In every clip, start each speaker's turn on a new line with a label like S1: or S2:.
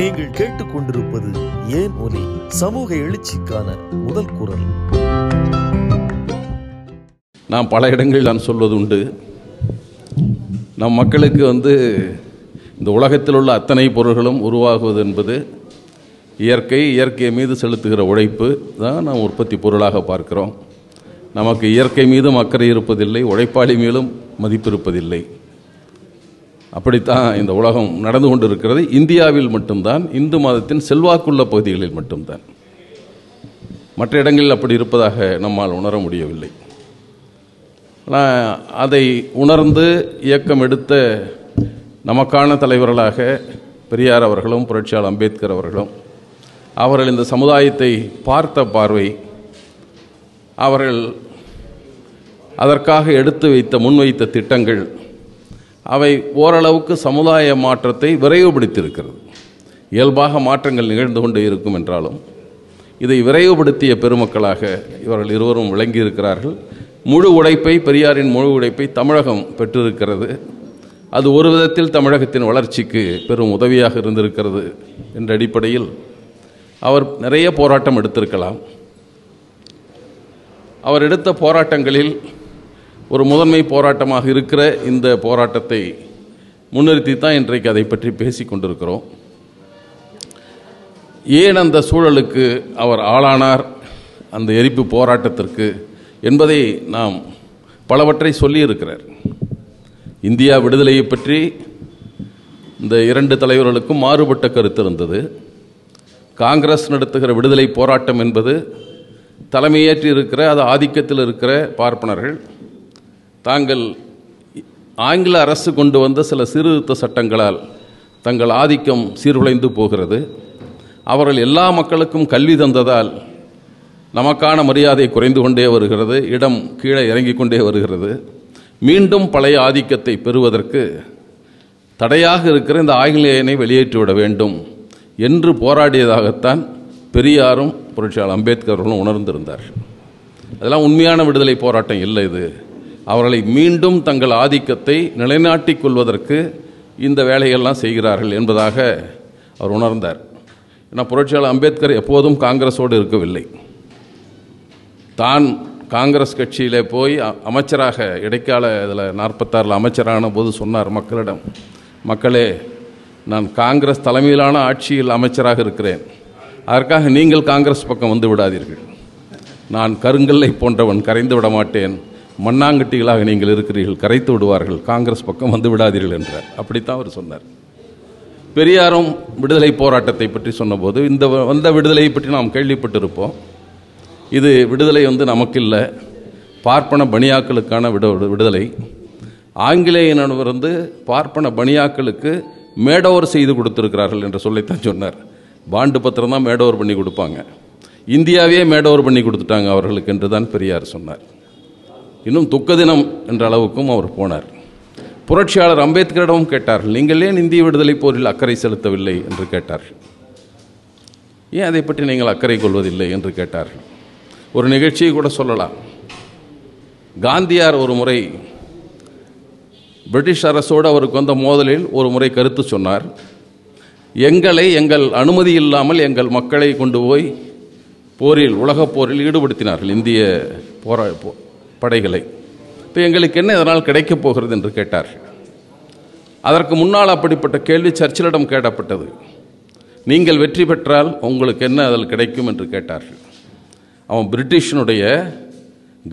S1: நீங்கள் கேட்டுக்கொண்டிருப்பது ஏன் ஒலி? சமூக எழுச்சிக்கான முதல் குரல்.
S2: நான் பல இடங்களில் நான் சொல்வது உண்டு. நம் மக்களுக்கு வந்து இந்த உலகத்தில் உள்ள அத்தனை பொருள்களும் உருவாகுவது என்பது இயற்கை இயற்கை மீது செலுத்துகிற உழைப்பு தான் நாம் உற்பத்தி பொருளாக பார்க்கிறோம். நமக்கு இயற்கை மீதும் அக்கறை இருப்பதில்லை உழைப்பாளி மேலும் மதிப்பு இருப்பதில்லை அப்படித்தான் இந்த உலகம் நடந்து கொண்டிருக்கிறது. இந்தியாவில் மட்டும்தான் இந்து மதத்தின் செல்வாக்குள்ள பகுதிகளில் மட்டும்தான். மற்ற இடங்களில் அப்படி இருப்பதாக நம்மால் உணர முடியவில்லை. ஆனால் அதை உணர்ந்து இயக்கம் எடுத்த நமக்கான தலைவர்களாக பெரியார் அவர்களும் புரட்சியாளர் அம்பேத்கர் அவர்களும் அவர்கள் இந்த சமுதாயத்தை பார்த்த பார்வை அவர்கள் அதற்காக எடுத்து வைத்த முன்வைத்த திட்டங்கள் அவை ஓரளவுக்கு சமுதாய மாற்றத்தை விரைவுபடுத்தியிருக்கிறது. இயல்பாக மாற்றங்கள் நிகழ்ந்து கொண்டே இருக்கும் என்றாலும் இதை விரைவுபடுத்திய பெருமக்களாக இவர்கள் இருவரும் விளங்கியிருக்கிறார்கள். முழு உழைப்பை பெரியாரின் முழு உழைப்பை தமிழகம் பெற்றிருக்கிறது. அது ஒரு விதத்தில் தமிழகத்தின் வளர்ச்சிக்கு பெரும் உதவியாக இருந்திருக்கிறது என்ற அடிப்படையில் அவர் நிறைய போராட்டம் எடுத்திருக்கலாம். அவர் எடுத்த போராட்டங்களில் ஒரு முதன்மை போராட்டமாக இருக்கிற இந்த போராட்டத்தை முன்னிறுத்தி தான் இன்றைக்கு அதை பற்றி பேசி கொண்டிருக்கிறோம். ஏன் அந்த சூழலுக்கு அவர் ஆளானார்? அந்த எரிப்பு போராட்டத்திற்கு என்பதை நாம் பலவற்றை சொல்லியிருக்கிறார். இந்தியா விடுதலையை பற்றி இந்த இரண்டு தலைவர்களுக்கும் மாறுபட்ட கருத்து இருந்தது. காங்கிரஸ் நடத்துகிற விடுதலை போராட்டம் என்பது தலைமையேற்றி இருக்கிற அது ஆதிக்கத்தில் இருக்கிற பார்ப்பனர்கள். தாங்கள் ஆங்கில அரசு கொண்டு வந்த சில சீர்திருத்த சட்டங்களால் தங்கள் ஆதிக்கம் சீர்குலைந்து போகிறது. அவர்கள் எல்லா மக்களுக்கும் கல்வி தந்ததால் நமக்கான மரியாதை குறைந்து கொண்டே வருகிறது. இடம் கீழே இறங்கிக் கொண்டே வருகிறது. மீண்டும் பழைய ஆதிக்கத்தை பெறுவதற்கு தடையாக இருக்கிற இந்த ஆங்கிலேயனை வெளியேற்றிவிட வேண்டும் என்று போராடியதாகத்தான் பெரியாரும் புரட்சியாளர் அம்பேத்கர்களும் உணர்ந்திருந்தார் அதெல்லாம் உண்மையான விடுதலை போராட்டம் இல்லை இது. அவர்களை மீண்டும் தங்கள் ஆதிக்கத்தை நிலைநாட்டிக் கொள்வதற்கு இந்த வேலையெல்லாம் செய்கிறார்கள் என்பதாக அவர் உணர்ந்தார். ஏன்னா புரட்சியாளர் அம்பேத்கர் எப்போதும் காங்கிரஸோடு இருக்கவில்லை. தான் காங்கிரஸ் கட்சியில் போய் அமைச்சராக இடைக்கால இதில் நாற்பத்தாறில் அமைச்சரான போது சொன்னார் மக்களிடம் மக்களே நான் காங்கிரஸ் தலைமையிலான ஆட்சியில் அமைச்சராக இருக்கிறேன். அதற்காக நீங்கள் காங்கிரஸ் பக்கம் வந்து விடாதீர்கள். நான் கருங்கல்லை போன்றவன் கரைந்து விட மாட்டேன். மண்ணாங்கட்டிகளாக நீங்கள் இருக்கிறீர்கள் கரைத்து விடுவார்கள் காங்கிரஸ் பக்கம் வந்து விடாதீர்கள் என்றார். அப்படித்தான் அவர் சொன்னார். பெரியாரும் விடுதலை போராட்டத்தை பற்றி சொன்னபோது இந்த வ- வந்த விடுதலையை பற்றி நாம் கேள்விப்பட்டிருப்போம். இது விடுதலை வந்து நமக்கு இல்லை பார்ப்பன பணியாக்களுக்கான விட விடுதலை. ஆங்கிலேயனிடமிருந்து பார்ப்பன பணியாக்களுக்கு மேடோவர் செய்து கொடுத்திருக்கிறார்கள் என்று சொல்லித்தான் சொன்னார். பாண்டு பத்திரம் தான் மேடோவர் பண்ணி கொடுப்பாங்க. இந்தியாவே மேடோவர் பண்ணி கொடுத்துட்டாங்க அவர்களுக்கு என்று தான் பெரியார் சொன்னார். இன்னும் துக்க தினம் என்ற அளவுக்கும் அவர் போனார். புரட்சியாளர் அம்பேத்கரிடமும் கேட்டார்கள் நீங்கள் ஏன் இந்திய விடுதலை போரில் அக்கறை செலுத்தவில்லை? என்று கேட்டார்கள் ஏன் அதை பற்றி நீங்கள் அக்கறை கொள்வதில்லை? என்று கேட்டார்கள் ஒரு நிகழ்ச்சியை கூட சொல்லலாம். காந்தியார் ஒரு முறை பிரிட்டிஷ் அரசோடு அவருக்கு வந்த மோதலில் ஒரு முறை கருத்து சொன்னார். எங்களை எங்கள் அனுமதி இல்லாமல் எங்கள் மக்களை கொண்டு போய் போரில் உலகப் போரில் ஈடுபடுத்தினார்கள் இந்திய போரா படைகளை. இப்போ எங்களுக்கு என்ன இதனால் கிடைக்கப் போகிறது என்று கேட்டார்கள். அதற்கு முன்னால் அப்படிப்பட்ட கேள்வி சர்ச்சிலிடம் கேட்டப்பட்டது நீங்கள் வெற்றி பெற்றால் உங்களுக்கு என்ன அதில் கிடைக்கும் என்று கேட்டார்கள். அவன் பிரிட்டிஷனுடைய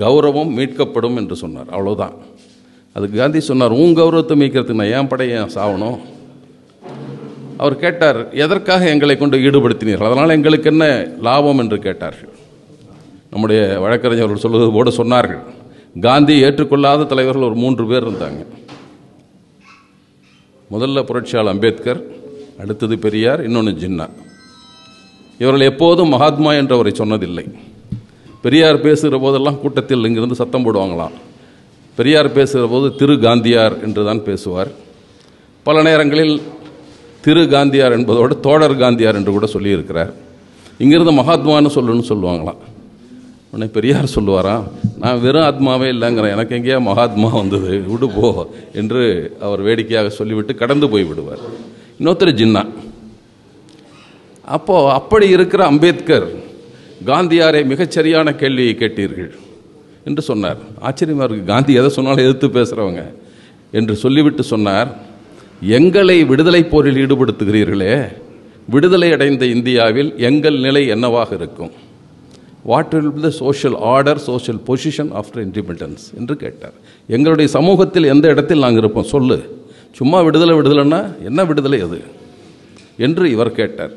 S2: கௌரவம் மீட்கப்படும் என்று சொன்னார். அவ்வளோதான் அதுக்கு காந்தி சொன்னார் உன் கௌரவத்தை மீட்கிறதுக்கு நான் ஏன் படையை சாவணும்? அவர் கேட்டார் எதற்காக எங்களை கொண்டு ஈடுபடுத்தினீர்கள்? அதனால் எங்களுக்கு என்ன லாபம்? என்று கேட்டார்கள். நம்முடைய வழக்கறிஞர்கள் சொல்வது போல சொன்னார்கள். காந்தி ஏற்றுக்கொள்ளாத தலைவர்கள் ஒரு மூன்று பேர் இருந்தாங்க. முதல்ல புரட்சியாளர் அம்பேத்கர் அடுத்தது பெரியார் இன்னொன்று ஜின்னா. இவர்கள் எப்போதும் மகாத்மா என்றவரை சொன்னதில்லை. பெரியார் பேசுகிற போதெல்லாம் கூட்டத்தில் இங்கிருந்து சத்தம் போடுவாங்களாம். பெரியார் பேசுகிற போது திரு காந்தியார் என்று தான் பேசுவார். பல நேரங்களில் திரு காந்தியார் என்பதோடு தோழர் காந்தியார் என்று கூட சொல்லியிருக்கிறார். இங்கிருந்து மகாத்மான்னு சொல்லுன்னு சொல்லுவாங்களாம். உன்னை பெரியார் சொல்லுவாரா? நான் வெறும் ஆத்மாவே இல்லைங்கிறேன். எனக்கு எங்கேயா மகாத்மா வந்தது. விடு போ என்று அவர் வேடிக்கையாக சொல்லிவிட்டு கடந்து போய் விடுவார். இன்னொருத்தர் ஜின்னா. அப்போது அப்படி இருக்கிற அம்பேத்கர் காந்தியாரை மிகச்சரியான கேள்வியை கேட்டீர்கள் என்று சொன்னார். ஆச்சரியமாக இருக்குது காந்தி எதை சொன்னாலும் எதிர்த்து பேசுகிறவங்க என்று சொல்லிவிட்டு சொன்னார். எங்களை விடுதலை போரில் ஈடுபடுத்துகிறீர்களே. விடுதலை அடைந்த இந்தியாவில் எங்கள் நிலை என்னவாக இருக்கும்? What will be the social order social position after independence என்று கேட்டார். எங்களுடைய சமூகத்தில் எந்த இடத்தில் நாங்கள் இருப்போம்? சொல்லு. சும்மா விடுதலை விடுதலைன்னா என்ன விடுதலை அது? என்று இவர் கேட்டார்.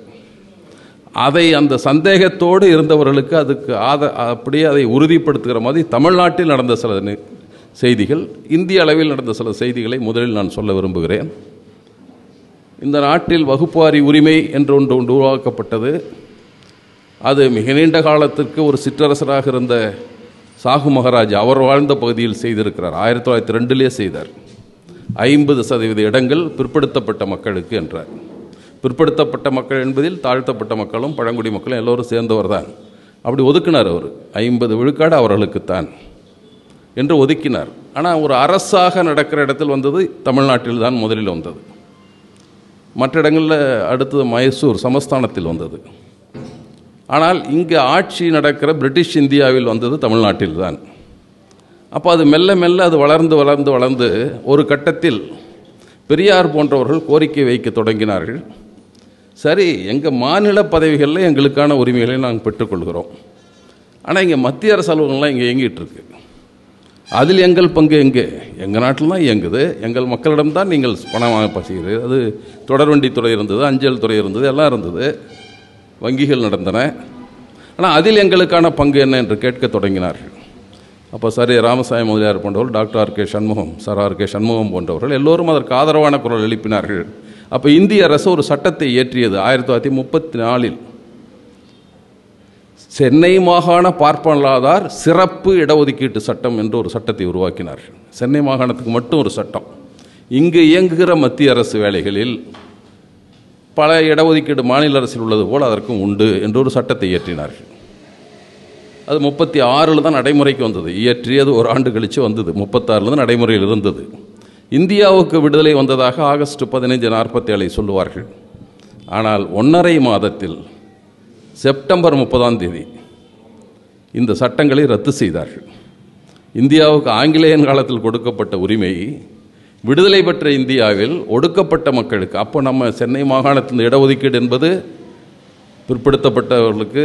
S2: அதை அந்த சந்தேகத்தோடு இருந்தவர்களுக்கு அதுக்கு ஆத அப்படியே அதை உறுதிப்படுத்துகிற மாதிரி தமிழ்நாட்டில் நடந்த சில செய்திகள் இந்திய அளவில் நடந்த சில செய்திகளை முதலில் நான் சொல்ல விரும்புகிறேன். இந்த நாட்டில் வகுப்பாரி உரிமை என்று ஒன்று உருவாக்கப்பட்டது. அது மிக நீண்ட காலத்திற்கு ஒரு சிற்றரசராக இருந்த சாகு மகாராஜ் அவர் வாழ்ந்த பகுதியில் செய்திருக்கிறார். ஆயிரத்தி தொள்ளாயிரத்தி ரெண்டிலே செய்தார். ஐம்பது சதவீத இடங்கள் பிற்படுத்தப்பட்ட மக்களுக்கு என்றார். பிற்படுத்தப்பட்ட மக்கள் என்பதில் தாழ்த்தப்பட்ட மக்களும் பழங்குடி மக்களும் எல்லோரும் சேர்ந்தவர் தான் அப்படி ஒதுக்கினார் அவர். ஐம்பது விழுக்காடு அவர்களுக்குத்தான் என்று ஒதுக்கினார். ஆனால் ஒரு அரசாக நடக்கிற இடத்தில் வந்தது தமிழ்நாட்டில் தான் முதலில் வந்தது. மற்ற இடங்களில் அடுத்தது மைசூர் சமஸ்தானத்தில் வந்தது. ஆனால் இங்கே ஆட்சி நடக்கிற பிரிட்டிஷ் இந்தியாவில் வந்தது தமிழ்நாட்டில் தான். அப்போ அது மெல்ல மெல்ல அது வளர்ந்து வளர்ந்து வளர்ந்து ஒரு கட்டத்தில் பெரியார் போன்றவர்கள் கோரிக்கை வைக்க தொடங்கினார்கள். சரி எங்கள் மாநில பதவிகளில் எங்களுக்கான உரிமைகளை நாங்கள் பெற்றுக்கொள்கிறோம் ஆனால் இங்கே மத்திய அரசு அலுவலகங்கள்லாம் இங்கே இயங்கிட்டு இருக்கு. அதில் எங்கள் பங்கு எங்கே? எங்கள் நாட்டில் தான் இயங்குது. எங்கள் மக்களிடம்தான் நீங்கள் பணம் வாங்க செய்கிறது அது தொடர்வண்டித்துறை இருந்தது அஞ்சல் துறை இருந்தது எல்லாம் இருந்தது. வங்கிகள் நடந்தன. ஆனால் அதில் எங்களுக்கான பங்கு என்ன என்று கேட்க தொடங்கினார்கள். அப்போ சரி ராமசாமி முதலியார் போன்றவர்கள் doctor R K Shanmugam sir R K Shanmugam போன்றவர்கள் எல்லோரும் அதற்கு ஆதரவான குரல் எழுப்பினார்கள். அப்போ இந்திய அரசு ஒரு சட்டத்தை இயற்றியது ஆயிரத்தி தொள்ளாயிரத்தி முப்பத்தி நாலில். சென்னை மாகாண பார்ப்பனலாதார் சிறப்பு இடஒதுக்கீட்டு சட்டம் என்று ஒரு சட்டத்தை உருவாக்கினார்கள். சென்னை மாகாணத்துக்கு மட்டும் ஒரு சட்டம். இங்கு இயங்குகிற மத்திய அரசு வேலைகளில் பல இடஒதுக்கீடு மாநில அரசில் உள்ளது போல் அதற்கும் உண்டு என்று ஒரு சட்டத்தை இயற்றினார்கள். அது முப்பத்தி ஆறில் தான் நடைமுறைக்கு வந்தது. இயற்றியது ஒரு ஆண்டு கழித்து வந்தது. முப்பத்தாறில் தான் நடைமுறையில் இருந்தது. இந்தியாவுக்கு விடுதலை வந்ததாக ஆகஸ்ட் பதினைஞ்சு நாற்பத்தி ஏழை சொல்லுவார்கள். ஆனால் ஒன்றரை மாதத்தில் செப்டம்பர் முப்பதாம் தேதி இந்த சட்டங்களை ரத்து செய்தார்கள். இந்தியாவுக்கு ஆங்கிலேயன் காலத்தில் கொடுக்கப்பட்ட உரிமையை விடுதலை பெற்ற இந்தியாவில் ஒடுக்கப்பட்ட மக்களுக்கு அப்போ நம்ம சென்னை மாகாணத்தின் இடஒதுக்கீடு என்பது பிற்படுத்தப்பட்டவர்களுக்கு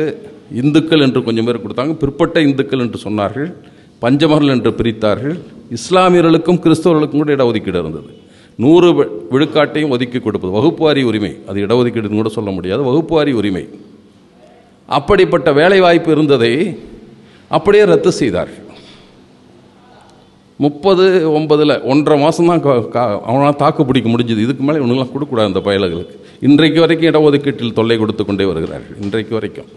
S2: இந்துக்கள் என்று கொஞ்சம் பேர் கொடுத்தாங்க. பிற்பட்ட இந்துக்கள் என்று சொன்னார்கள் பஞ்சமர்கள் என்று பிரித்தார்கள். இஸ்லாமியர்களுக்கும் கிறிஸ்தவர்களுக்கும் கூட இடஒதுக்கீடு இருந்தது. நூறு விழுக்காட்டையும் ஒதுக்கி கொடுப்பது வகுப்புவாரி உரிமை. அது இடஒதுக்கீடுன்னு கூட சொல்ல முடியாது வகுப்புவாரி உரிமை. அப்படிப்பட்ட வேலைவாய்ப்பு இருந்ததை அப்படியே ரத்து செய்தார்கள். முப்பது ஒன்பதில் ஒன்றரை மாதம் தான் அவனால் தாக்கு பிடிக்க முடிஞ்சது. இதுக்கு மேலே இவனுங்களாம் கொடுக்கக்கூடாது அந்த பயல்களுக்கு. இன்றைக்கு வரைக்கும் இடஒதுக்கீட்டில் தொல்லை கொடுத்து கொண்டே வருகிறார்கள். இன்றைக்கு வரைக்கும்.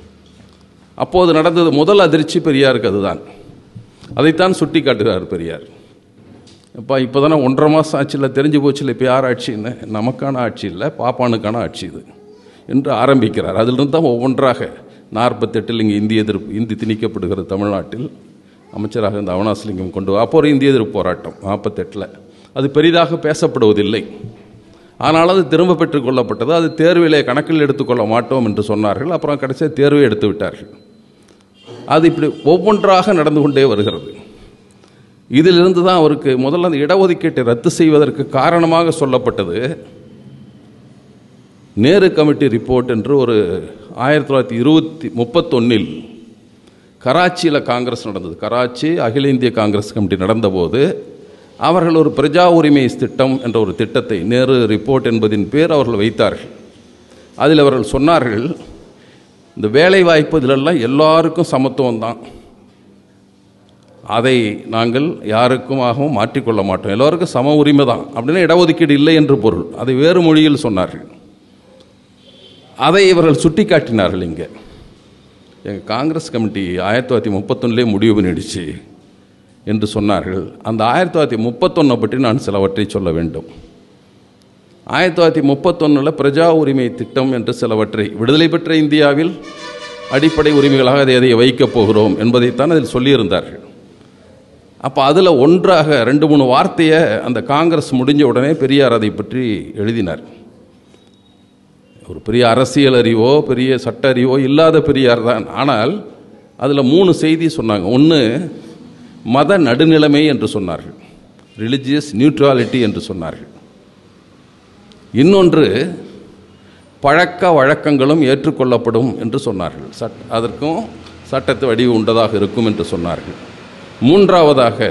S2: அப்போது நடந்தது முதல் அதிர்ச்சி பெரியாருக்கு அதுதான். அதைத்தான் சுட்டி காட்டுகிறார் பெரியார். அப்பா இப்போ தானே ஒன்றரை மாதம் ஆச்சு இல்லை தெரிஞ்சு போச்சு இல்லை இப்போ யார் ஆட்சின்னு நமக்கான ஆட்சி இல்லை பாப்பானுக்கான ஆட்சி இது என்று ஆரம்பிக்கிறார். அதிலிருந்து தான் ஒவ்வொன்றாக நாற்பத்தெட்டில் இங்கே இந்திய எதிர்ப்பு இந்தி திணிக்கப்படுகிற தமிழ்நாட்டில். அமைச்சராக இருந்த அவனாசிலிங்கம் கொண்டு அப்போது அப்போ ஒரு இந்திய எதிர்ப்பு போராட்டம் நாற்பத்தெட்டில். அது பெரிதாக பேசப்படுவதில்லை. ஆனால் அது திரும்ப பெற்றுக்கொள்ளப்பட்டது அது தேர்விலே கணக்கில் எடுத்துக்கொள்ள மாட்டோம் என்று சொன்னார்கள். அப்புறம் கடைசியாக தேர்வை எடுத்து விட்டார்கள். அது இப்படி ஒவ்வொன்றாக நடந்து கொண்டே வருகிறது. இதிலிருந்து தான் அவருக்கு முதல்ல அந்த இடஒதுக்கீட்டை ரத்து செய்வதற்கு காரணமாக சொல்லப்பட்டது. நேரு கமிட்டி ரிப்போர்ட் என்று ஒரு ஆயிரத்தி தொள்ளாயிரத்தி இருபத்தி முப்பத்தொன்னில் கராச்சியில் காங்கிரஸ் நடந்தது. கராச்சி அகில இந்திய காங்கிரஸ் கமிட்டி நடந்தபோது அவர்கள் ஒரு பிரஜா உரிமை திட்டம் என்ற ஒரு திட்டத்தை நேரு ரிப்போர்ட் என்பதின் பேர் அவர்கள் வைத்தார்கள். அதில் அவர்கள் சொன்னார்கள் இந்த வேலை வாய்ப்பு இதிலெல்லாம் எல்லாருக்கும் சமத்துவம் தான். அதை நாங்கள் யாருக்குமாகவும் மாற்றிக்கொள்ள மாட்டோம். எல்லோருக்கும் சம உரிமை தான். அப்படின்னா இடஒதுக்கீடு இல்லை என்று பொருள். அதை வேறு மொழியில் சொன்னார்கள். அதை இவர்கள் சுட்டிக்காட்டினார்கள் இங்கே. எங்கள் காங்கிரஸ் கமிட்டி ஆயிரத்தி தொள்ளாயிரத்தி முப்பத்தொன்னிலே முடிவு பண்ணிடுச்சு என்று சொன்னார்கள். அந்த ஆயிரத்தி தொள்ளாயிரத்தி முப்பத்தொன்னை பற்றி நான் சிலவற்றை சொல்ல வேண்டும். ஆயிரத்தி தொள்ளாயிரத்தி முப்பத்தொன்னில் பிரஜா உரிமை திட்டம் என்று சிலவற்றை விடுதலை பெற்ற இந்தியாவில் அடிப்படை உரிமைகளாக அதை எதை வைக்கப் போகிறோம் என்பதைத்தான் அதில் சொல்லியிருந்தார்கள். அப்போ அதில் ஒன்றாக ரெண்டு மூணு வார்த்தையை அந்த காங்கிரஸ் முடிஞ்ச உடனே பெரியார் அதை பற்றி எழுதினார். ஒரு பெரிய அரசியல் அறிவோ பெரிய சட்ட அறிவோ இல்லாத பெரியார் தான். ஆனால் அதில் மூணு செய்தி சொன்னாங்க. ஒன்று மத நடுநிலைமை என்று சொன்னார்கள். ரிலிஜியஸ் நியூட்ரலிட்டி என்று சொன்னார்கள். இன்னொன்று பழக்க வழக்கங்களும் ஏற்றுக்கொள்ளப்படும் என்று சொன்னார்கள். சட் அதற்கும் சட்டத்து வடிவு உண்டதாக இருக்கும் என்று சொன்னார்கள். மூன்றாவதாக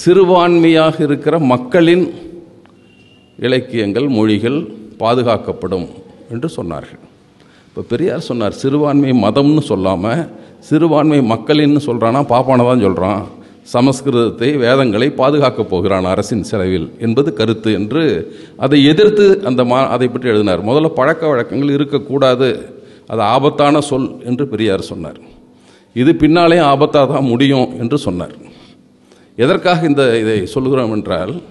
S2: சிறுபான்மையாக இருக்கிற மக்களின் இலக்கியங்கள் மொழிகள் பாதுகாக்கப்படும் என்று சொன்னார்கள். இப்போ பெரியார் சொன்னார் சிறுபான்மை மதம்னு சொல்லாமல் சிறுபான்மை மக்களின்னு சொல்கிறானா பாப்பானை தான் சொல்கிறான் சமஸ்கிருதத்தை வேதங்களை பாதுகாக்கப் போகிறான் அரசின் செலவில் என்பது கருத்து என்று அதை எதிர்த்து அந்த மா அதை பற்றி எழுதினார். முதல்ல பழக்க வழக்கங்கள் இருக்கக்கூடாது அது ஆபத்தான சொல் என்று பெரியார் சொன்னார். இது பின்னாலே ஆபத்தாக தான் முடியும் என்று சொன்னார். எதற்காக இந்த இதை சொல்கிறோம் என்றால்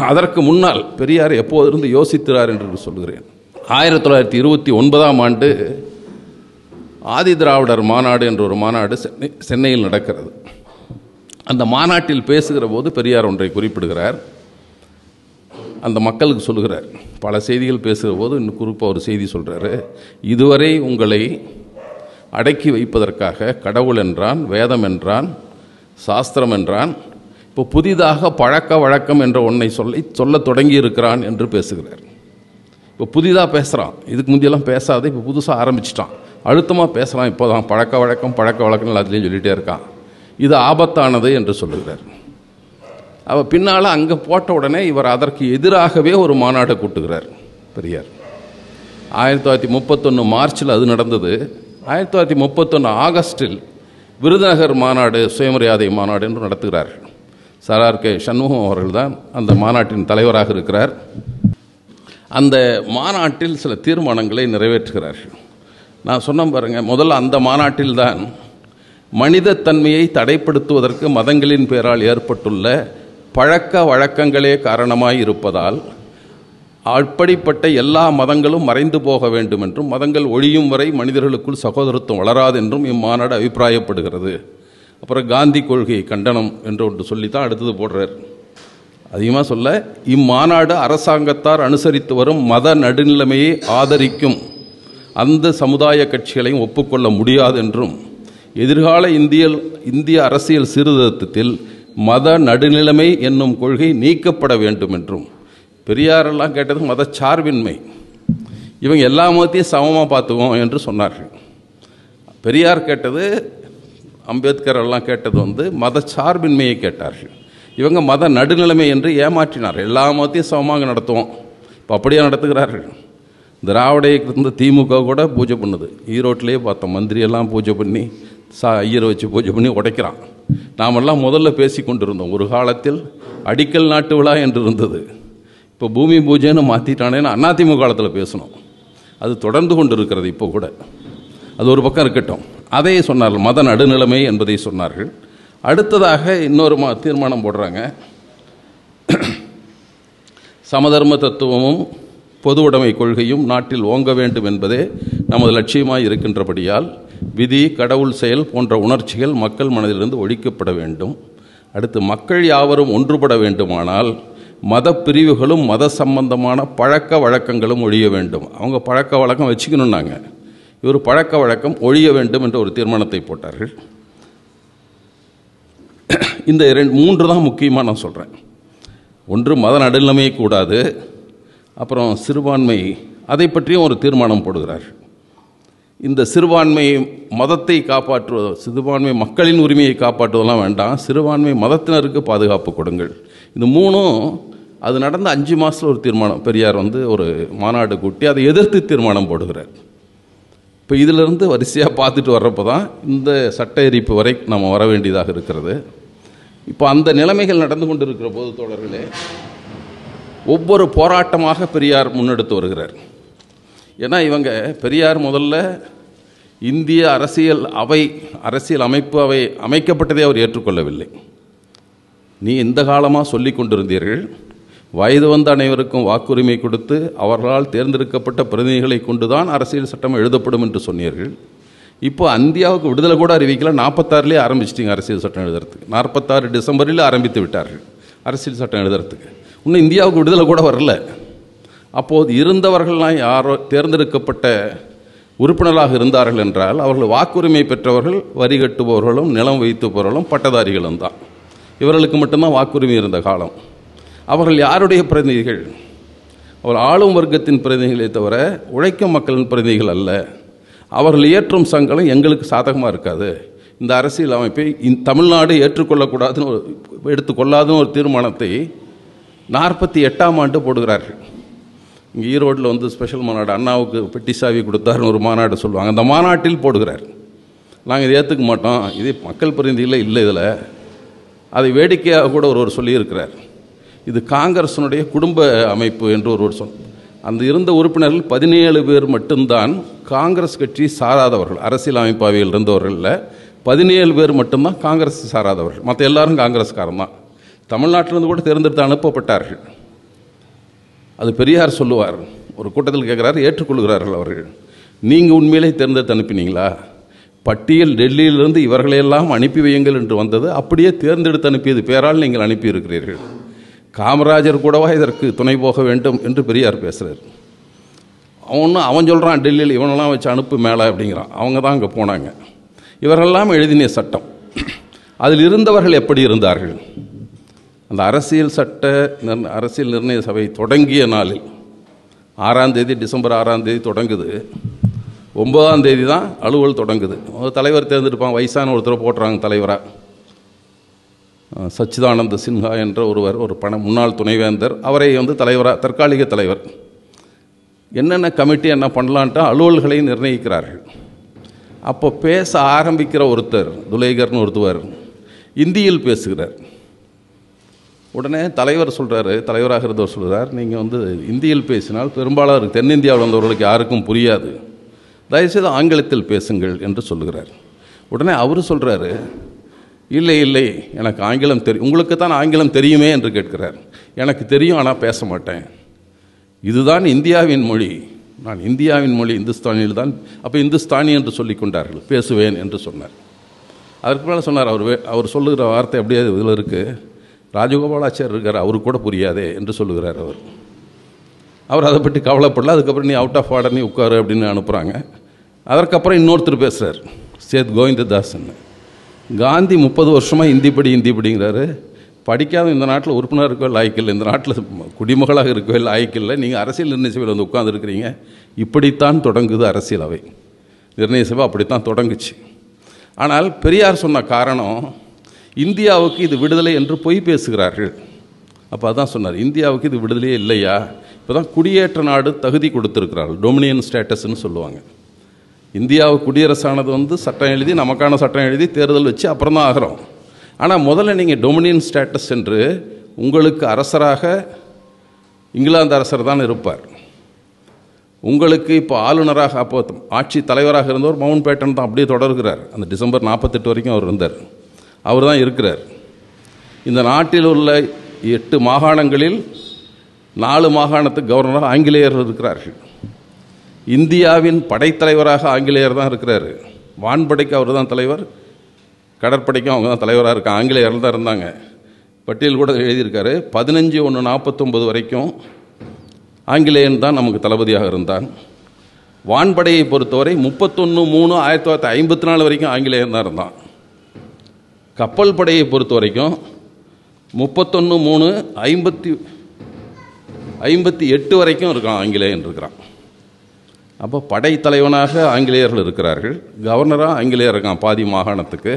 S2: அதற்கு முன்னால் பெரியார் எப்போதிருந்து யோசிக்கிறார் என்று சொல்கிறேன் ஆயிரத்தி தொள்ளாயிரத்தி இருபத்தி ஒன்பதாம் ஆண்டு ஆதி திராவிடர் மாநாடு என்ற ஒரு மாநாடு சென்னை சென்னையில் நடக்கிறது. அந்த மாநாட்டில் பேசுகிற போது பெரியார் ஒன்றை குறிப்பிடுகிறார். அந்த மக்களுக்கு சொல்லுகிறார். பல செய்திகள் பேசுகிற போது இன்னும் குறிப்பாக ஒரு செய்தி சொல்கிறாரு இதுவரை உங்களை அடக்கி வைப்பதற்காக கடவுள் என்றான் வேதம் என்றான் சாஸ்திரம் என்றான். இப்போ புதிதாக பழக்க வழக்கம் என்ற ஒன்றை சொல்லி சொல்லத் தொடங்கி இருக்கிறான் என்று பேசுகிறார். இப்போ புதிதாக பேசுகிறான் இதுக்கு முந்தியெல்லாம் பேசாத இப்போ புதுசாக ஆரம்பிச்சிட்டான். அழுத்தமாக பேசுகிறான் இப்போ தான் பழக்க வழக்கம் பழக்க வழக்கம் எல்லாத்துலேயும் சொல்லிகிட்டே இருக்கான். இது ஆபத்தானது என்று சொல்லுகிறார். அவள் பின்னால் அங்கே போட்ட உடனே இவர் அதற்கு எதிராகவே ஒரு மாநாட்டை கூட்டுகிறார் பெரியார். ஆயிரத்தி தொள்ளாயிரத்தி முப்பத்தொன்று மார்ச்சில் அது நடந்தது. ஆயிரத்தி தொள்ளாயிரத்தி முப்பத்தொன்று ஆகஸ்டில் விருதுநகர் மாநாடு சுயமரியாதை மாநாடு என்று நடத்துகிறார்கள். சரார் கே. சண்முகம் அவர்கள் தான் அந்த மாநாட்டின் தலைவராக இருக்கிறார். அந்த மாநாட்டில் சில தீர்மானங்களை நிறைவேற்றுகிறார்கள். நான் சொன்ன பாருங்க முதல்ல அந்த மாநாட்டில்தான் மனிதத்தன்மையை தடைப்படுத்துவதற்கு மதங்களின் பெயரால் ஏற்பட்டுள்ள பழக்க வழக்கங்களே காரணமாய் இருப்பதால் அப்படிப்பட்ட எல்லா மதங்களும் மறைந்து போக வேண்டும் என்றும் மதங்கள் ஒழியும் வரை மனிதர்களுக்குள் சகோதரத்துவம் வளராது என்றும் இம்மாநாடு அபிப்பிராயப்படுகிறது. அப்புறம் காந்தி கொள்கை கண்டனம் என்று ஒன்று சொல்லித்தான் அடுத்தது போடுறார். அதிகமாக சொல்ல இம்மாநாடு அரசாங்கத்தார் அனுசரித்து வரும் மத நடுநிலைமையை ஆதரிக்கும். அந்த சமுதாய கட்சிகளையும் ஒப்புக்கொள்ள முடியாது என்றும் எதிர்கால இந்திய இந்திய அரசியல் சீர்திருத்தத்தில் மத நடுநிலைமை என்னும் கொள்கை நீக்கப்பட வேண்டும் என்றும் பெரியாரெல்லாம் கேட்டது மதச்சார்பின்மை இவங்க எல்லா மதத்தையும் சமமாக பார்த்துக்குவோம் என்று சொன்னார்கள். பெரியார் கேட்டது அம்பேத்கர் எல்லாம் கேட்டது வந்து மதச்சார்பின்மையை கேட்டார்கள். இவங்க மத நடுநிலைமை என்று ஏமாற்றினார். எல்லா மதத்தையும் சமமாக நடத்துவோம். இப்போ அப்படியே நடத்துகிறார்கள். திராவிட இருந்து திமுக கூட பூஜை பண்ணுது. ஈரோட்டிலேயே பார்த்தோம் மந்திரியெல்லாம் பூஜை பண்ணி சா ஐயரை வச்சு பூஜை பண்ணி உடைக்கிறான். நாமெல்லாம் முதல்ல பேசி கொண்டிருந்தோம் ஒரு காலத்தில் அடிக்கல் நாட்டு விழா என்று இருந்தது. இப்போ பூமி பூஜைன்னு மாற்றிட்டானேன்னு அண்ணாதிமுக காலத்தில் பேசணும். அது தொடர்ந்து கொண்டு இருக்கிறது இப்போ கூட. அது ஒரு பக்கம் இருக்கட்டும். அதே சொன்னார்கள் மத நடுநிலைமை என்பதை சொன்னார்கள். அடுத்ததாக இன்னொரு மா தீர்மானம் போடுறாங்க. சமதர்ம தத்துவமும் பொது உடைமை கொள்கையும் நாட்டில் ஓங்க வேண்டும் என்பதே நமது லட்சியமாக இருக்கின்றபடியால் விதி கடவுள் செயல் போன்ற உணர்ச்சிகள் மக்கள் மனதிலிருந்து ஒழிக்கப்பட வேண்டும். அடுத்து மக்கள் யாவரும் ஒன்றுபட வேண்டுமானால் மத பிரிவுகளும் மத சம்பந்தமான பழக்க வழக்கங்களும் ஒழிய வேண்டும். அவங்க பழக்க வழக்கம் வச்சுக்கணுன்னாங்க இவர் பழக்க வழக்கம் ஒழிய வேண்டும் என்ற ஒரு தீர்மானத்தை போட்டார்கள். இந்த இரண்டு மூன்று தான் முக்கியமாக நான் சொல்கிறேன் ஒன்று மத நடுநிலைமை கூடாது. அப்புறம் சிறுபான்மை அதை பற்றியும் ஒரு தீர்மானம் போடுகிறார். இந்த சிறுபான்மை மதத்தை காப்பாற்றுவதோ சிறுபான்மை மக்களின் உரிமையை காப்பாற்றுவதெல்லாம் வேண்டாம். சிறுபான்மை மதத்தினருக்கு பாதுகாப்பு கொடுங்கள். இந்த மூணும் அது நடந்த அஞ்சு மாதத்தில் ஒரு தீர்மானம். பெரியார் வந்து ஒரு மாநாடு கூட்டி அதை எதிர்த்து தீர்மானம் போடுகிறார். இப்போ இதிலிருந்து வரிசையாக பார்த்துட்டு வர்றப்போ தான் இந்த சட்ட எரிப்பு வரை நம்ம வர வேண்டியதாக இருக்கிறது. இப்போ அந்த நிலைமைகள் நடந்து கொண்டு இருக்கிற போது தோழர்களே ஒவ்வொரு போராட்டமாக பெரியார் முன்னெடுத்து வருகிறார். ஏன்னா இவங்க பெரியார் முதல்ல இந்திய அரசியல் அவை அரசியல் அமைப்பு அவை அமைக்கப்பட்டதை அவர் ஏற்றுக்கொள்ளவில்லை. நீ இந்த காலமாக சொல்லி கொண்டிருந்தீர்கள். வயது வந்த அனைவருக்கும் வாக்குரிமை கொடுத்து அவர்களால் தேர்ந்தெடுக்கப்பட்ட பிரதிநிதிகளை கொண்டுதான் அரசியல் சட்டம் எழுதப்படும் என்று சொன்னீர்கள். இப்போ அந்தியாவுக்கு விடுதலை கூட அறிவிக்கல. நாற்பத்தாறுலேயே ஆரம்பிச்சிட்டிங்க அரசியல் சட்டம் எழுதுறதுக்கு. நாற்பத்தாறு டிசம்பரில் ஆரம்பித்து விட்டார்கள் அரசியல் சட்டம் எழுதுறதுக்கு. இன்னும் இந்தியாவுக்கு விடுதலை கூட வரல. அப்போது இருந்தவர்கள்லாம் யாரோ தேர்ந்தெடுக்கப்பட்ட உறுப்பினராக இருந்தார்கள் என்றால் அவர்கள் வாக்குரிமை பெற்றவர்கள் வரி கட்டுபவர்களும் நிலம் வைத்துப்பவர்களும் பட்டதாரிகளும் தான் இவர்களுக்கு மட்டும்தான் வாக்குரிமை இருந்த காலம். அவர்கள் யாருடைய பிரதிநிதிகள்? அவர் ஆளும் வர்க்கத்தின் பிரதிநிதிகளே தவிர உழைக்கும் மக்களின் பிரதிநிதிகள் அல்ல. அவர்கள் இயற்றும் சங்கலம் எங்களுக்கு சாதகமாக இருக்காது. இந்த அரசியல் அமைப்பை இந்த தமிழ்நாடு ஏற்றுக்கொள்ளக்கூடாதுன்னு ஒரு எடுத்துக்கொள்ளாதுன்னு ஒரு தீர்மானத்தை நாற்பத்தி எட்டாம் ஆண்டு போடுகிறார்கள். இங்கே ஈரோட்டில் வந்து ஸ்பெஷல் மாநாடு அண்ணாவுக்கு பெட்டி சாவி கொடுத்தாருன்னு ஒரு மாநாடு சொல்லுவாங்க. அந்த மாநாட்டில் போடுகிறார். நாங்கள் இதை ஏற்றுக்க மாட்டோம். இது மக்கள் பிரதிநிதியில் இல்லை இதில். அதை வேடிக்கையாக கூட ஒருவர் சொல்லியிருக்கிறார். இது காங்கிரஸினுடைய குடும்ப அமைப்பு என்று ஒருவர் சொல் அந்த இருந்த உறுப்பினர்கள் பதினேழு பேர் மட்டும்தான் காங்கிரஸ் கட்சி சாராதவர்கள் அரசியல் அமைப்பாவையில் இருந்தவர்களில் பதினேழு பேர் மட்டும்தான் காங்கிரஸ் சாராதவர்கள் மற்ற எல்லாரும் காங்கிரஸ்காரன் தான். தமிழ்நாட்டிலிருந்து கூட தேர்ந்தெடுத்து அனுப்பப்பட்டார்கள். அது பெரியார் சொல்லுவார் ஒரு கூட்டத்தில் கேட்குறாரு ஏற்றுக்கொள்கிறார்கள் அவர்கள் நீங்கள் உண்மையிலே தேர்ந்தெடுத்து அனுப்பினீங்களா? பட்டியல் டெல்லியிலிருந்து இவர்களையெல்லாம் அனுப்பி வையுங்கள் என்று வந்தது அப்படியே தேர்ந்தெடுத்து அனுப்பியது பேரால் நீங்கள் அனுப்பியிருக்கிறீர்கள். காமராஜர் கூடவா இதற்கு துணை போக வேண்டும் என்று பெரியார் பேசுகிறார் அவனும் அவன் சொல்கிறான் டெல்லியில் இவனெல்லாம் வச்சு அனுப்பு மேலே அப்படிங்கிறான். அவங்க தான் அங்கே போனாங்க. இவரெல்லாம் எழுதின சட்டம். அதில் இருந்தவர்கள் எப்படி இருந்தார்கள்? அந்த அரசியல் சட்ட நிர்ண- அரசியல் நிர்ணய சபை தொடங்கிய நாளில் ஆறாம் தேதி டிசம்பர் ஆறாம் தேதி தொடங்குது. ஒன்பதாம் தேதி தான் அலுவல் தொடங்குது. ஒரு தலைவர் தேர்ந்தெடுப்பான் வயசான ஒருத்தரை போட்டுறாங்க தலைவராக சச்சிதானந்த சின்ஹா என்ற ஒருவர் ஒரு பண முன்னாள் துணைவேந்தர் அவரை வந்து தலைவராக தற்காலிக தலைவர். என்னென்ன கமிட்டி என்ன பண்ணலான்ட்டு அலுவல்களை நிர்ணயிக்கிறார்கள். அப்போ பேச ஆரம்பிக்கிற ஒருத்தர் துலேகர்னு ஒருத்தவர் இந்தியில் பேசுகிறார். உடனே தலைவர் சொல்கிறாரு தலைவராக இருந்தவர் சொல்கிறார் நீங்கள் வந்து இந்தியில் பேசினால் பெரும்பாலான தென்னிந்தியாவில் வந்தவர்களுக்கு யாருக்கும் புரியாது. தயவுசெய்து ஆங்கிலத்தில் பேசுங்கள் என்று சொல்லுகிறார். உடனே அவர் சொல்கிறாரு இல்லை இல்லை எனக்கு ஆங்கிலம் தெரியும் உங்களுக்கு தான் ஆங்கிலம் தெரியுமே என்று கேட்கிறார். எனக்கு தெரியும் ஆனால் பேச மாட்டேன். இதுதான் இந்தியாவின் மொழி. நான் இந்தியாவின் மொழி இந்துஸ்தானியில் தான் அப்போ இந்துஸ்தானி என்று சொல்லி கொண்டார்கள். பேசுவேன் என்று சொன்னார். அதற்கு மேலே சொன்னார் அவர் வே- அவர் சொல்லுகிற வார்த்தை அப்படியே இதில் இருக்குது ராஜகோபாலாச்சார் இருக்கார் அவருக்கு கூட புரியாதே என்று சொல்லுகிறார் அவர். அவர் அதை பற்றி கவலைப்படல. அதுக்கப்புறம் நீ அவுட் ஆஃப் ஆர்டர் நீ உட்காரு அப்படின்னு அனுப்புகிறாங்க அதற்கப்புறம் இன்னொருத்தர் பேசுகிறார் சேத் கோவிந்ததாசன் காந்தி முப்பது வருஷமாக இந்தி படி இந்தி படிங்கிறாரு படிக்காத இந்த நாட்டில் உறுப்பினர் இருக்கவே லாய்க்கில்லை. இந்த நாட்டில் குடிமகளாக இருக்கவே லாய்க்கில்லை. நீங்கள் அரசியல் நிர்ணய சபையில் வந்து உட்காந்துருக்கிறீங்க இப்படித்தான் தொடங்குது அரசியல் அவை நிர்ணய சபை அப்படித்தான் தொடங்குச்சு. ஆனால் பெரியார் சொன்ன காரணம் இந்தியாவுக்கு இது விடுதலை என்று பொய் பேசுகிறார்கள். அப்போ அதான் சொன்னார் இந்தியாவுக்கு இது விடுதலையே இல்லையா? இப்போ தான் குடியேற்ற நாடு தகுதி கொடுத்துருக்கிறார்கள். டொமினியன் ஸ்டேட்டஸ்ன்னு சொல்லுவாங்க. இந்தியாவு குடியரசானது வந்து சட்டம் எழுதி நமக்கான சட்டம் எழுதி தேர்தல் வச்சு அப்புறம் தான் ஆகிறோம். ஆனால் முதல்ல நீங்கள் டொமினியன் ஸ்டேட்டஸ் என்று உங்களுக்கு அரசராக இங்கிலாந்து அரசர் தான் இருப்பார். உங்களுக்கு இப்போ ஆளுநராக அப்போ ஆட்சி தலைவராக இருந்தவர் மவுண்ட் பேட்டன் தான் அப்படியே தொடர்கிறார். அந்த டிசம்பர் நாற்பத்தெட்டு வரைக்கும் அவர் இருந்தார். அவர் தான் இருக்கிறார். இந்த நாட்டில் உள்ள எட்டு மாகாணங்களில் நாலு மாகாணத்துக்கு கவர்னராக ஆங்கிலேயர் இருக்கிறார்கள். இந்தியாவின் படைத்தலைவராக ஆங்கிலேயர் தான் இருக்கிறார். வான்படைக்கு அவர் தான் தலைவர். கடற்படைக்கும் அவங்க தான் தலைவராக இருக்காங்க ஆங்கிலேயர்கள் தான் இருந்தாங்க. பட்டியல் கூட எழுதியிருக்காரு. பதினஞ்சு ஒன்று நாற்பத்தொம்பது வரைக்கும் ஆங்கிலேயன் தான் நமக்கு தளபதியாக இருந்தான். வான்படையை பொறுத்தவரை முப்பத்தொன்று மூணு ஆயிரத்தி தொள்ளாயிரத்தி ஐம்பத்தி நாலு வரைக்கும் ஆங்கிலேயன் தான் இருந்தான். கப்பல் படையை பொறுத்த வரைக்கும் முப்பத்தொன்று மூணு ஐம்பத்தி ஐம்பத்தி எட்டு வரைக்கும் இருக்கான் ஆங்கிலேயன் இருக்கிறான். அப்போ படைத்தலைவனாக ஆங்கிலேயர்கள் இருக்கிறார்கள். கவர்னராக ஆங்கிலேயர் இருக்கான் பாதி மாகாணத்துக்கு.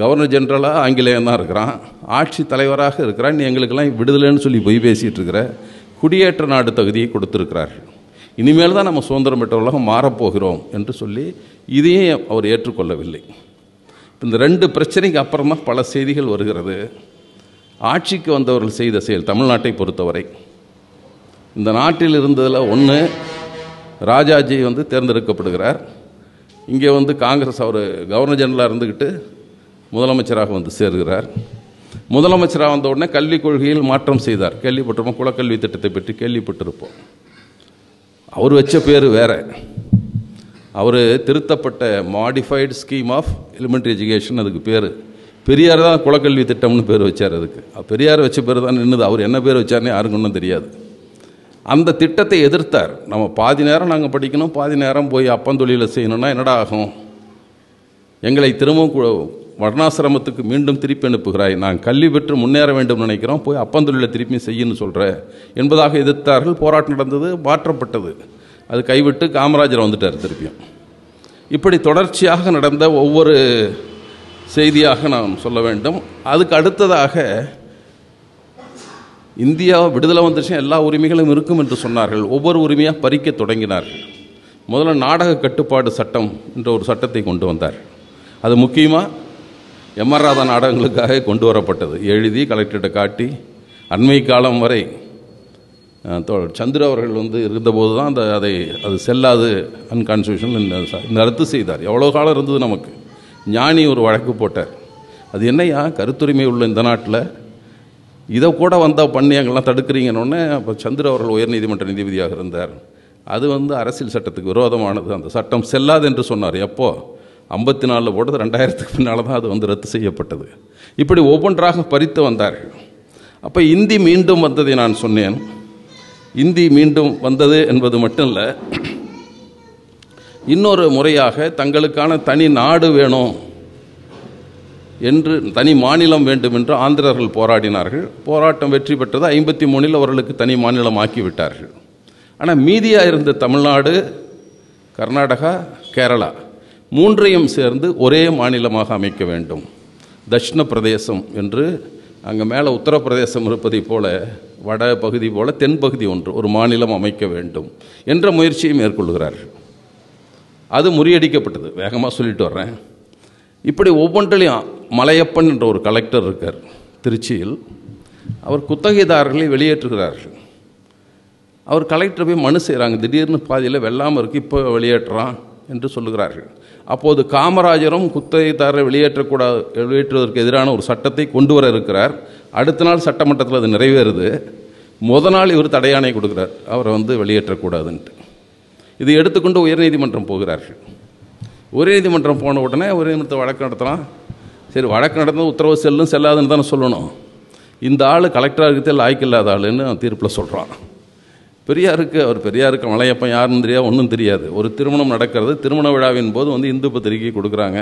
S2: கவர்னர் ஜென்ரலாக ஆங்கிலேயன் தான் இருக்கிறான். ஆட்சி தலைவராக இருக்கிறான். நீ எங்களுக்கெல்லாம் விடுதலைன்னு சொல்லி பொய் பேசிகிட்டு இருக்கிற குடியேற்ற நாடு தகுதியை கொடுத்துருக்கிறார்கள். இனிமேல் தான் நம்ம சுதந்திரம் பெற்ற உலகம் மாறப்போகிறோம் என்று சொல்லி இதையும் அவர் ஏற்றுக்கொள்ளவில்லை. இந்த ரெண்டு பிரச்சனைக்கு அப்புறம் தான் பல செய்திகள் வருகிறது. ஆட்சிக்கு வந்தவர்கள் செய்த செயல் தமிழ்நாட்டை பொறுத்தவரை. இந்த நாட்டில் இருந்ததில் ஒன்று ராஜாஜி வந்து தேர்ந்தெடுக்கப்படுகிறார். இங்கே வந்து காங்கிரஸ் அவர் கவர்னர் ஜெனரலாக இருந்துக்கிட்டு முதலமைச்சராக வந்து சேர்கிறார். முதலமைச்சராக வந்த உடனே கல்விக் கொள்கையில் மாற்றம் செய்தார். கேள்விப்பட்டிருப்போம் குலக்கல்வி திட்டத்தை பற்றி கேள்விப்பட்டிருப்போம். அவர் வச்ச பேர் வேற. அவர் திருத்தப்பட்ட modified scheme of elementary education அதுக்கு பேர். பெரியார் தான் குலக்கல்வி திட்டம்னு பேர் வச்சார் அதுக்கு. பெரியார் வச்ச பேர் தான் நின்றுது அவர் என்ன பேர் வச்சார்னே யாருக்கும் ஒன்றும் தெரியாது. அந்த திட்டத்தை எதிர்த்தார். நம்ம பாதி நேரம் நாங்கள் படிக்கணும் பாதி நேரம் போய் அப்பந்தொழியில் செய்யணும்னா என்னடா ஆகும்? எங்களை திரும்பவும் வர்ணாசிரமத்துக்கு மீண்டும் திருப்பி அனுப்புகிறாய். நான் கல்வி பெற்று முன்னேற வேண்டும் நினைக்கிறோம் போய் அப்பந்தொழிலை திருப்பி செய்யணும்னு சொல்கிற என்பதாக எதிர்த்தார்கள். போராட்டம் நடந்தது மாற்றப்பட்டது. அது கைவிட்டு காமராஜர் வந்துட்டார் திருப்பியும். இப்படி தொடர்ச்சியாக நடந்த ஒவ்வொரு செய்தியாக நாம் சொல்ல வேண்டும். அதுக்கு அடுத்ததாக இந்தியா விடுதலை வந்துச்சு எல்லா உரிமைகளும் இருக்கும் என்று சொன்னார்கள். ஒவ்வொரு உரிமையாக பறிக்க தொடங்கினார்கள். முதல்ல நாடக கட்டுப்பாடு சட்டம் என்ற ஒரு சட்டத்தை கொண்டு வந்தார். அது முக்கியமாக எம்ஆர் ராதா நாடகங்களுக்காக கொண்டு வரப்பட்டது. எழுதி கலெக்டர்கிட்ட காட்டி அண்மை காலம் வரை சந்திர அவர்கள் வந்து இருந்தபோது தான் அந்த அதை அது செல்லாது அன்கான்ஸ்டியூஷன் ரத்து செய்தார். எவ்வளோ காலம் இருந்தது நமக்கு? ஞானி ஒரு வழக்கு போட்டார். அது என்னையா? கருத்துரிமை உள்ள இந்த நாட்டில் இதை கூட வந்தால் பண்ணி எங்கெல்லாம் தடுக்கிறீங்கன்னொன்னே அப்போ சந்திர அவர்கள் உயர்நீதிமன்ற நீதிபதியாக இருந்தார். அது வந்து அரசியல் சட்டத்துக்கு விரோதமானது. அந்த சட்டம் செல்லாது என்று சொன்னார். எப்போது ஐம்பத்தி நாலில் போட்டது. ரெண்டாயிரத்துக்கு பின்னால் தான் அது வந்து ரத்து செய்யப்பட்டது. இப்படி ஒவ்வொன்றாக பறித்து வந்தார்கள். அப்போ இந்தி மீண்டும் வந்ததை நான் சொன்னேன். இந்தி மீண்டும் வந்தது என்பது மட்டும் இல்லை இன்னொரு முறையாக தங்களுக்கான தனி நாடு வேணும். என்று தனி மாநிலம் வேண்டும் என்று ஆந்திரர்கள் போராடினார்கள். போராட்டம் வெற்றி பெற்றது. ஐம்பத்தி மூணில் அவர்களுக்கு தனி மாநிலம் ஆக்கிவிட்டார்கள் ஆனால் மீதியாக இருந்த தமிழ்நாடு கர்நாடகா கேரளா மூன்றையும் சேர்ந்து ஒரே மாநிலமாக அமைக்க வேண்டும். தட்சிண பிரதேசம் என்று அங்கே மேலே உத்தரப்பிரதேசம் இருப்பதைப் போல வட பகுதி போல தென்பகுதி ஒன்று ஒரு மாநிலம் அமைக்க வேண்டும் என்ற முயற்சியை மேற்கொள்கிறார்கள். அது முறியடிக்கப்பட்டது. வேகமாக சொல்லிட்டு வர்றேன். இப்படி ஒவ்வொன்றிலையும் மலையப்பன் என்ற ஒரு கலெக்டர் இருக்கார் திருச்சியில். அவர் குத்தகைதாரர்களை வெளியேற்றுகிறார்கள். அவர் கலெக்டர் போய் மனு செய்கிறாங்க திடீர்னு பாதியில் வெள்ளாமல் இருக்குது இப்போ வெளியேற்றுறான் என்று சொல்லுகிறார்கள். அப்போது காமராஜரும் குத்தகைதாரரை வெளியேற்றக்கூடாது வெளியேற்றுவதற்கு எதிரான ஒரு சட்டத்தை கொண்டு வர இருக்கிறார். அடுத்த நாள் சட்டமன்றத்தில் அது நிறைவேறுது. முத நாள் இவர் தடையாணை கொடுக்குறார் அவரை வந்து வெளியேற்றக்கூடாதுன்ட்டு. இதை எடுத்துக்கொண்டு உயர்நீதிமன்றம் போகிறார்கள். உயர்நீதிமன்றம் போன உடனே உயர்நீதிமன்றத்தை வழக்கு நடத்தலாம் சரி வழக்கு நடந்தது உத்தரவு செல்லும் செல்லாதுன்னு தானே சொல்லணும். இந்த ஆள் கலெக்டராக இருக்கிறதே லாய்க்கு இல்லாத ஆளுன்னு தீர்ப்பில் சொல்கிறான் பெரியாருக்கு அவர் பெரியாருக்கு மலையப்பன் யாருன்னு தெரியாது ஒன்றும் தெரியாது. ஒரு திருமணம் நடக்கிறது திருமண விழாவின் போது வந்து இந்து பத்திரிகை கொடுக்குறாங்க.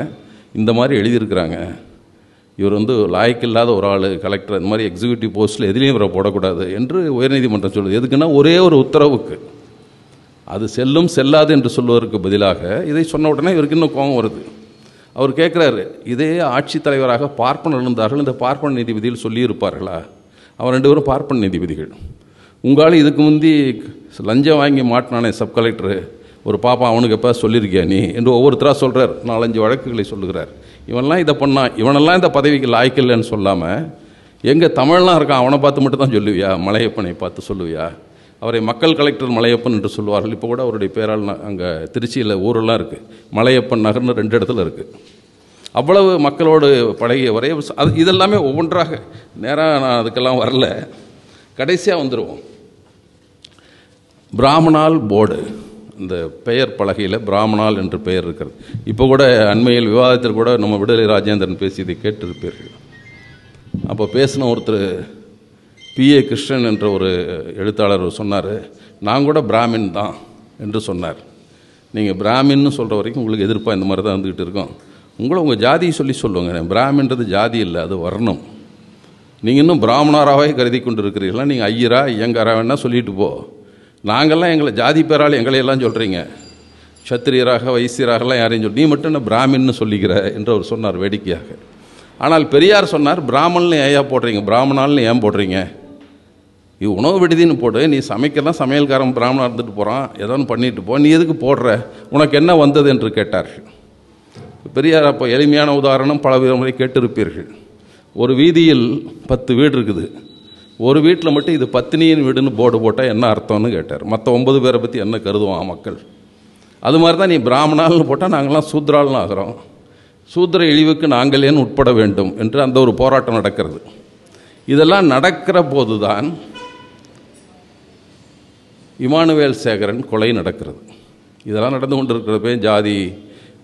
S2: இந்த மாதிரி எழுதியிருக்கிறாங்க. இவர் வந்து லாய்க்கு இல்லாத ஒரு ஆள் கலெக்டர் இந்த மாதிரி எக்ஸிக்யூட்டிவ் போஸ்ட்டில் எதுலேயும் இவரை போடக்கூடாது என்று உயர்நீதிமன்றம் சொல்லுது. எதுக்குன்னா ஒரே ஒரு உத்தரவுக்கு. அது செல்லும் செல்லாது என்று சொல்வதற்கு பதிலாக இதை சொன்ன உடனே இவருக்கு இன்னும் கோபம் வருது. அவர் கேட்குறாரு இதே ஆட்சித் தலைவராக பார்ப்பனர் இருந்தார்கள் இந்த பார்ப்பன நீதிபதியில் சொல்லியிருப்பார்களா? அவர் ரெண்டு பேரும் பார்ப்பன நீதிபதிகள். உங்களால் இதுக்கு முந்தி லஞ்சம் வாங்கி மாட்டினானே சப் கலெக்டரு. ஒரு பாப்பா அவனுக்கு எப்போ சொல்லியிருக்கியா நீ? என்று ஒவ்வொருத்தராக சொல்கிறார் நாலஞ்சு வழக்குகளை சொல்லுகிறார். இவன்லாம் இதை பண்ணான் இவனெல்லாம் இந்த பதவிக்கு லாய்க்கில்லைன்னு சொல்லாமல் எங்கே தமிழ்லாம் இருக்கான் அவனை பார்த்து மட்டும் தான் சொல்லுவியா? மலையப்பனை பார்த்து சொல்லுவியா? அவரை மக்கள் கலெக்டர் மலையப்பன் என்று சொல்வார்கள். இப்போ கூட அவருடைய பேரால் அங்கே திருச்சியில் ஊரெல்லாம் இருக்குது மலையப்பன் நகர்னு ரெண்டு இடத்துல இருக்குது அவ்வளவு மக்களோடு பழகியவரை அது இதெல்லாமே ஒவ்வொன்றாக. நேராக நான் அதுக்கெல்லாம் வரல. கடைசியாக வந்துடுவோம் பிராமணால் போர்டு. இந்த பெயர் பலகையில் பிராமணால் என்று பெயர் இருக்கிறது. இப்போ கூட அண்மையில் விவாதத்தில் கூட நம்ம விடுதலை ராஜேந்திரன் பேசியதை கேட்டிருப்பீர்கள். அப்போ பேசின ஒருத்தர் பிஏ கிருஷ்ணன் என்ற ஒரு எழுத்தாளர் சொன்னார் நான் கூட பிராமின் தான் என்று சொன்னார். நீங்கள் பிராமின்னு சொல்கிற வரைக்கும் உங்களுக்கு எதிர்ப்பாக இந்த மாதிரி தான் வந்துக்கிட்டு இருக்கோம். உங்களை உங்கள் ஜாதியை சொல்லி சொல்லுவாங்க பிராமின்றது ஜாதி இல்லை அது வர்ணம். நீங்கள் இன்னும் பிராமணராகவே கருதி கொண்டு இருக்கிறீங்களா நீங்கள் ஐயரா ஐயங்காரா வேணால் சொல்லிட்டு போ. நாங்கள்லாம் எங்களை ஜாதி பேரால் எங்களையெல்லாம் சொல்கிறீங்க சத்திரியராக வைசியராகலாம் யாரையும் சொல் நீ மட்டும் என்ன பிராமின்னு சொல்லிக்கிற என்று அவர் சொன்னார் வேடிக்கையாக. ஆனால் பெரியார் சொன்னார் பிராமணன் ஏயா போடுறீங்க? பிராமணால்னு ஏன் போடுறீங்க? இது உணவு விடுதின்னு போடு நீ சமைக்கலாம் சமையல்காரன் பிராமணம் இருந்துட்டு போகிறான் ஏதோ ஒன்று பண்ணிட்டு போ நீ எதுக்கு போடுற? உனக்கு என்ன வந்தது என்று கேட்டார் பெரியார் அப்போ எளிமையான உதாரணம் பல முறை கேட்டிருப்பீர்கள். ஒரு வீதியில் பத்து வீடு இருக்குது. ஒரு வீட்டில் மட்டும் இது பத்தினியின் வீடுன்னு போர்டு போட்டால் என்ன அர்த்தம்னு கேட்டார். மற்ற ஒன்பது பேரை பற்றி என்ன கருதுவான் மக்கள்? அது மாதிரி தான் நீ பிராமணால்னு போட்டால் நாங்களாம் சூத்ரால்னு ஆகிறோம். சூத்திர இழிவுக்கு நாங்கள் ஏன் உட்பட வேண்டும்? என்று அந்த ஒரு போராட்டம் நடக்கிறது. இதெல்லாம் நடக்கிற போதுதான் இமானுவேல் சேகரன் கொலை நடக்கிறது. இதெல்லாம் நடந்து கொண்டிருக்கிறப்பே ஜாதி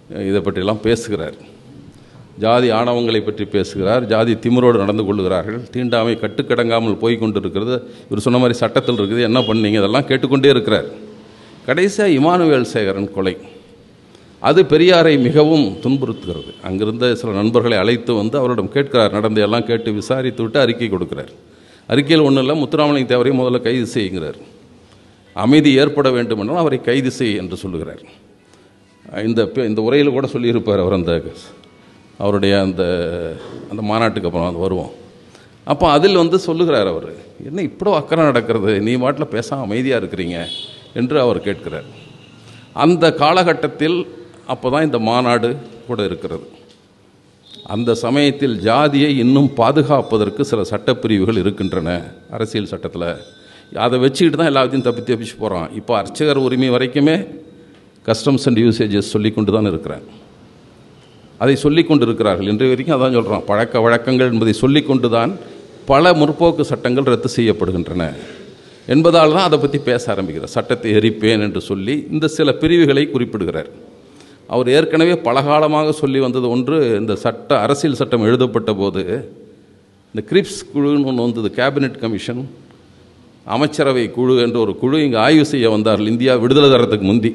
S2: இதை பற்றியெல்லாம் பேசுகிறார். ஜாதி ஆணவங்களை பற்றி பேசுகிறார். ஜாதி திமிரோடு நடந்து கொள்கிறார்கள் தீண்டாமை கட்டுக்கடங்காமல் போய் கொண்டிருக்கிறது. இவர் சொன்ன மாதிரி சட்டத்தில் இருக்குது. என்ன பண்ணீங்க? இதெல்லாம் கேட்டுக்கொண்டே இருக்கிறார். கடைசியாக இமானுவேல் சேகரன் கொலை. அது பெரியாரை மிகவும் துன்புறுத்துகிறது. அங்கிருந்த சில நண்பர்களை அழைத்து வந்து அவரிடம் கேட்கிறார். நடந்த எல்லாம் கேட்டு விசாரித்து விட்டு அறிக்கை கொடுக்கிறார். அறிக்கையில் ஒன்றும் இல்லை. முத்துராமலிங்க தேவரையும் முதல்ல கைது செய்கிறார். அமைதி ஏற்பட வேண்டுமென்றால் அவரை கைது செய் என்று சொல்லுகிறார். இந்த இந்த உரையில் கூட சொல்லியிருப்பார் அவர் அந்த அவருடைய அந்த அந்த மாநாட்டுக்கு அப்புறம் அது வருவோம். அப்போ அதில் வந்து சொல்லுகிறார் அவர் என்ன இப்படோ அக்கறை நடக்கிறது? நீ மாட்டில் பேசாம அமைதியாக இருக்கிறீங்க? என்று அவர் கேட்கிறார். அந்த காலகட்டத்தில் அப்போ தான் இந்த மாநாடு கூட இருக்கிறது. அந்த சமயத்தில் ஜாதியை இன்னும் பாதுகாப்பதற்கு சில சட்டப்பிரிவுகள் இருக்கின்றன அரசியல் சட்டத்தில். அதை வச்சுக்கிட்டு தான் எல்லாத்தையும் தப்பி தப்பிச்சு போகிறான் இப்போ அர்ச்சகர் உரிமை வரைக்குமே கஸ்டம்ஸ் அண்ட் யூசேஜஸ் சொல்லி கொண்டு தான் இருக்கிறேன் அதை சொல்லிக்கொண்டு இருக்கிறார்கள் இன்றைய வரைக்கும் அதான் சொல்கிறான் பழக்க வழக்கங்கள் என்பதை சொல்லிக் கொண்டு தான் பல முற்போக்கு சட்டங்கள் ரத்து செய்யப்படுகின்றன என்பதால் தான் அதை பற்றி பேச ஆரம்பிக்கிறார். சட்டத்தை எரிப்பேன் என்று சொல்லி இந்த சில பிரிவுகளை குறிப்பிடுகிறார். அவர் ஏற்கனவே பலகாலமாக சொல்லி வந்தது ஒன்று இந்த சட்ட அரசியல் சட்டம் எழுதப்பட்ட போது இந்த கிரிப்ஸ் குழுன்னு ஒன்று வந்தது கேபினெட் கமிஷன் அமைச்சரவை குழு என்ற ஒரு குழு இங்கே ஆய்வு செய்ய வந்தார்கள். இந்தியா விடுதலை தரத்துக்கு முந்தி.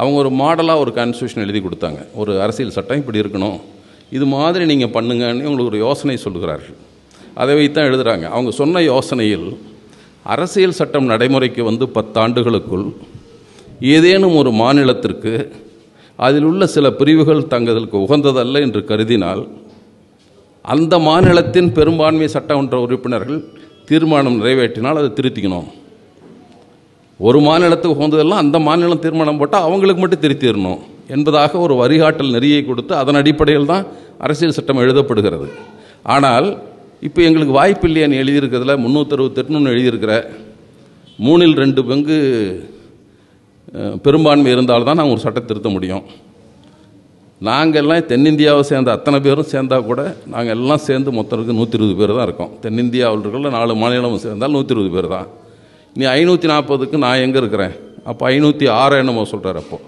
S2: அவங்க ஒரு மாடலாக ஒரு கான்ஸ்டியூஷன் எழுதி கொடுத்தாங்க. ஒரு அரசியல் சட்டம் இப்படி இருக்கணும். இது மாதிரி நீங்கள் பண்ணுங்கன்னு உங்களுக்கு ஒரு யோசனை சொல்கிறார்கள். அதை வைத்தான் எழுதுகிறாங்க அவங்க சொன்ன யோசனையில் அரசியல் சட்டம் நடைமுறைக்கு வந்து பத்தாண்டுகளுக்குள் ஏதேனும் ஒரு மாநிலத்திற்கு அதில் உள்ள சில பிரிவுகள் தங்களுக்கு உகந்ததல்ல என்று கருதினால் அந்த மாநிலத்தின் பெரும்பான்மை சட்டமன்ற உறுப்பினர்கள் தீர்மானம் நிறைவேற்றினால் அதை திருத்திக்கணும். ஒரு மாநிலத்துக்கு உகந்ததெல்லாம் அந்த மாநிலம் தீர்மானம் போட்டால் அவங்களுக்கு மட்டும் திருத்திடணும் என்பதாக ஒரு வரிகாட்டல் நெறியை கொடுத்து அதன் அடிப்படையில் தான் அரசியல் சட்டம் எழுதப்படுகிறது. ஆனால் இப்போ எங்களுக்கு வாய்ப்பு இல்லையான்னு எழுதியிருக்கிறதுல? முந்நூற்றறுபத்தெட்டுன்னு எழுதியிருக்கிற. மூணில் ரெண்டு பங்கு பெரும்பான்மை பெரும்பான்மை இருந்தால்தான் நாங்கள் ஒரு சட்டம் திருத்த முடியும். நாங்கள் எல்லாம் தென்னிந்தியாவை சேர்ந்த அத்தனை பேரும் சேர்ந்தால் கூட நாங்கள் எல்லாம் சேர்ந்து மொத்தம் இருக்குது நூற்றி இருபது பேர் தான் இருக்கோம். தென்னிந்தியாவில் இருக்கிற நாலு மாநிலமும் சேர்ந்தால் நூற்றி இருபது பேர் தான். நீ ஐநூற்றி நாற்பதுக்கு நான் எங்கே இருக்கிறேன்? அப்போ ஐநூற்றி ஆறு என்னமோ சொல்கிறார் அப்போ.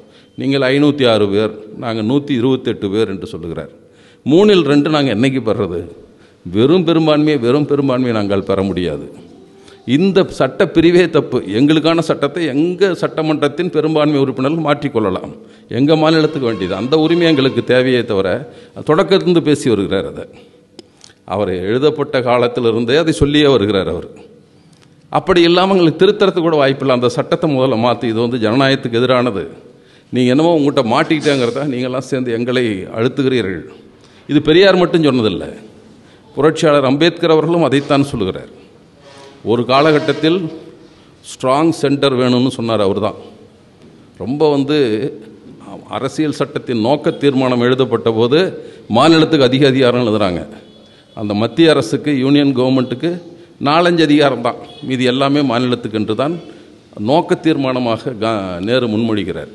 S2: நீங்கள் ஐநூற்றி ஆறு பேர் நாங்கள் நூற்றி இருபத்தெட்டு பேர் என்று சொல்லுகிறார். மூணில் ரெண்டு நாங்கள் என்னைக்கு பெறுறது? வெறும் பெரும்பான்மையை வெறும் பெரும்பான்மையை நாங்கள் பெற முடியாது. இந்த சட்ட பிரிவே தப்பு. எங்களுக்கான சட்டத்தை எங்கள் சட்டமன்றத்தின் பெரும்பான்மை உறுப்பினர்கள் மாற்றிக்கொள்ளலாம்? எங்கள் மாநிலத்துக்கு வேண்டியது? அந்த உரிமை எங்களுக்கு தேவையே தவிர தொடக்கத்திலிருந்து பேசி வருகிறார் அதை அவர் எழுதப்பட்ட காலத்திலிருந்தே அதை சொல்லியே வருகிறார் அவர். அப்படி இல்லாமல் எங்களுக்கு திருத்தறதுக்கு கூட வாய்ப்பில்லை அந்த சட்டத்தை முதல்ல மாற்றி இது வந்து ஜனநாயகத்துக்கு எதிரானது. நீங்கள் என்னமோ உங்கள்கிட்ட மாட்டிக்கிட்டேங்கிறத நீங்களாம் சேர்ந்து எங்களை அழுத்துகிறீர்கள். இது பெரியார் மட்டும் சொன்னதில்லை. புரட்சியாளர் அம்பேத்கர் அவர்களும் அதைத்தான் சொல்லுகிறார். ஒரு காலகட்டத்தில் ஸ்ட்ராங் சென்டர் வேணும்னு சொன்னார் அவர் தான் ரொம்ப வந்து அரசியல் சட்டத்தின் நோக்க தீர்மானம் எழுதப்பட்ட போது மாநிலத்துக்கு அதிக அதிகாரம் எழுதுகிறாங்க அந்த மத்திய அரசுக்கு யூனியன் கவர்மெண்ட்டுக்கு நாலஞ்சு அதிகாரம் தான். இது எல்லாமே மாநிலத்துக்கு என்று தான் நோக்க தீர்மானமாக கா- நேரு முன்மொழிகிறார்.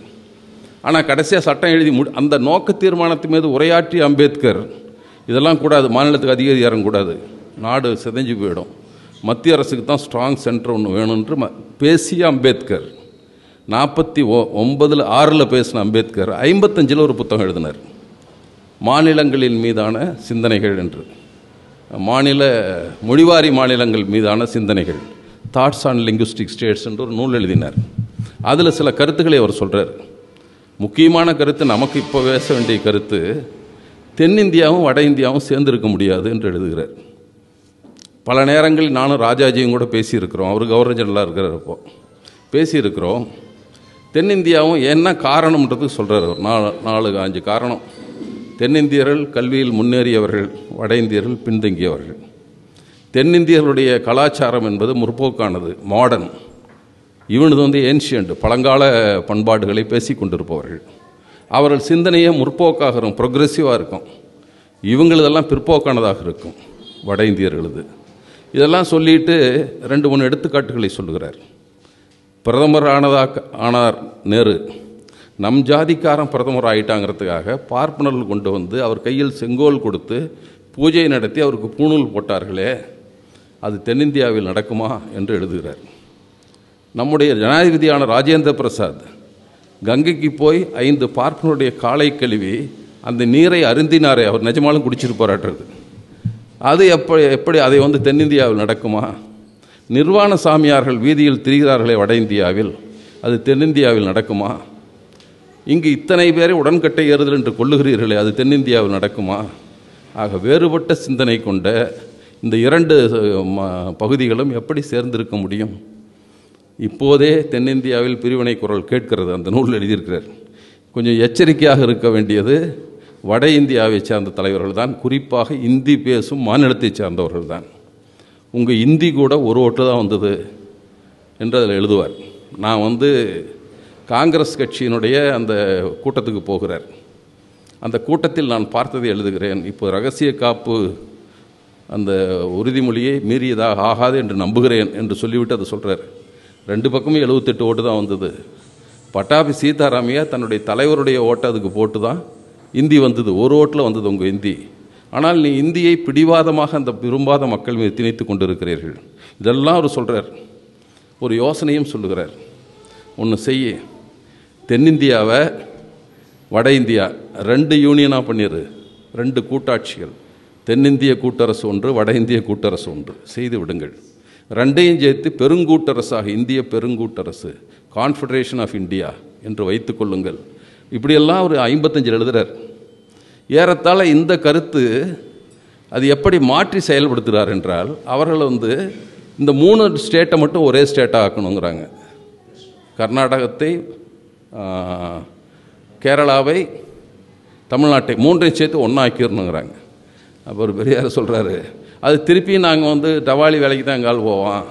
S2: ஆனால் கடைசியாக சட்டம் எழுதி முடி அந்த நோக்க தீர்மானத்து மீது உரையாற்றி அம்பேத்கர் இதெல்லாம் கூடாது மாநிலத்துக்கு அதிக அதிகாரம் கூடாது. நாடு சிதைஞ்சு போயிடும். மத்திய அரசுக்கு தான் ஸ்ட்ராங் சென்டர் ஒன்று வேணும்ன்று ம பேசிய அம்பேத்கர். நாற்பத்தி ஒ ஒன்பதில் ஆறில் பேசின அம்பேத்கர் ஐம்பத்தஞ்சில் ஒரு புத்தகம் எழுதினார். மாநிலங்களின் மீதான சிந்தனைகள் என்று. மாநில மொழிவாரி மாநிலங்கள் மீதான சிந்தனைகள். தாட்ஸ் ஆன் லிங்குஸ்டிக் ஸ்டேட்ஸ் என்று ஒரு நூல் எழுதினார். அதில் சில கருத்துக்களை அவர் சொல்கிறார் முக்கியமான கருத்து நமக்கு இப்போ பேச வேண்டிய கருத்து தென்னிந்தியாவும் வட இந்தியாவும் சேர்ந்திருக்க முடியாது என்று எழுதுகிறார். பல நேரங்களில் நானும் ராஜாஜியும் கூட பேசியிருக்கிறோம். அவர் கவர்னர் ஜெனரலாக இருக்கிறப்போ பேசியிருக்கிறோம். தென்னிந்தியாவும் என்ன காரணம்ன்றதுக்கு சொல்கிறார் அவர். நாலு நாலு அஞ்சு காரணம். தென்னிந்தியர்கள் கல்வியில் முன்னேறியவர்கள் வட இந்தியர்கள் பின்தங்கியவர்கள். தென்னிந்தியர்களுடைய கலாச்சாரம் என்பது முற்போக்கானது மாடர்ன் இவனது வந்து ஏன்ஷியண்ட் பழங்கால பண்பாடுகளை பேசி கொண்டிருப்பவர்கள். அவர்கள் சிந்தனையே முற்போக்காக இருக்கும் ப்ரொக்ரெசிவாக இருக்கும். இவங்களதெல்லாம் பிற்போக்கானதாக இருக்கும் வட இந்தியர்களது. இதெல்லாம் சொல்லிட்டு ரெண்டு மூணு எடுத்துக்காட்டுகளை சொல்லுகிறார். பிரதமர் ஆனதா ஆனார் நேரு. நம் ஜாதிக்காரன் பிரதமர் ஆயிட்டாங்கிறதுக்காக பார்ப்பனர்கள் கொண்டு வந்து அவர் கையில் செங்கோல் கொடுத்து பூஜை நடத்தி அவருக்கு பூணூல் போட்டார்களே அது தென்னிந்தியாவில் நடக்குமா என்று எழுதுகிறார். நம்முடைய ஜனாதிபதியான ராஜேந்திர பிரசாத் கங்கைக்கு போய் ஐந்து பார்ப்பனுடைய காலை கழுவி அந்த நீரை அருந்தினாரே அவர் நிஜமாலும் குடிச்சிருப்பாராட்டுறது. அது எப்படி எப்படி அதை வந்து தென்னிந்தியாவில் நடக்குமா? நிர்வாண சாமியார்கள் வீதியில் திரிகிறார்களே வட இந்தியாவில். அது தென்னிந்தியாவில் நடக்குமா? இங்கு இத்தனை பேரை உடன்கட்டை ஏறுதல் என்று கொள்ளுகிறீர்களே அது தென்னிந்தியாவில் நடக்குமா? ஆக வேறுபட்ட சிந்தனை கொண்ட இந்த இரண்டு பகுதிகளும் எப்படி சேர்ந்திருக்க முடியும்? இப்போதே தென்னிந்தியாவில் பிரிவினை குரல் கேட்கிறது அந்த நூல் எழுதியிருக்கிறார். கொஞ்சம் எச்சரிக்கையாக இருக்க வேண்டியது வட இந்தியாவை சேர்ந்த தலைவர்கள் தான் குறிப்பாக இந்தி பேசும் மாநிலத்தை சேர்ந்தவர்கள் தான் உங்கள் இந்தி கூட ஒரு ஓட்டு தான் வந்தது என்று அதில் எழுதுவார். நான் வந்து காங்கிரஸ் கட்சியினுடைய அந்த கூட்டத்துக்கு போகிறார். அந்த கூட்டத்தில் நான் பார்த்ததை எழுதுகிறேன். இப்போ ரகசிய காப்பு அந்த உறுதிமொழியை மீறியதாக ஆகாது என்று நம்புகிறேன் என்று சொல்லிவிட்டு அதை சொல்கிறார் ரெண்டு பக்கமும் எழுபத்தெட்டு ஓட்டு தான் வந்தது. பட்டாபி சீதாராமையா தன்னுடைய தலைவருடைய ஓட்டை அதுக்கு போட்டு தான் இந்தி வந்தது ஒரு ஓட்டில் வந்தது உங்கள் இந்தி. ஆனால் நீ இந்தியை பிடிவாதமாக அந்த விரும்பாத மக்கள் மீது திணித்து கொண்டிருக்கிறீர்கள். இதெல்லாம் அவர் சொல்கிறார் ஒரு யோசனையும் சொல்லுகிறார். ஒன்று செய்ய. தென்னிந்தியாவை வட இந்தியா ரெண்டு யூனியனாக பண்ணிடு ரெண்டு கூட்டாட்சிகள். தென்னிந்திய கூட்டரசு ஒன்று வட இந்திய கூட்டரசு ஒன்று. செய்து விடுங்கள். ரெண்டையும் சேர்த்து பெருங்கூட்டரசாக இந்திய பெருங்கூட்டரசு கான்ஃபெடரேஷன் ஆஃப் இந்தியா என்று வைத்துக்கொள்ளுங்கள் இப்படியெல்லாம் ஒரு ஐம்பத்தஞ்சில் எழுதுகிறார் ஏறத்தாழ இந்த கருத்து அது எப்படி மாற்றி செயல்படுத்துகிறார் என்றால் அவர்கள் வந்து இந்த மூணு ஸ்டேட்டை மட்டும் ஒரே ஸ்டேட்டாக ஆக்கணுங்கிறாங்க. கர்நாடகத்தை கேரளாவை தமிழ்நாட்டை மூன்றையும் சேர்த்து ஒன்றாக்கிடணுங்கிறாங்க அப்போ ஒரு பெரியார் சொல்கிறாரு அது திருப்பி நாங்கள் வந்து டவாலி வேலைக்கு தான் எங்கால் போவோம்.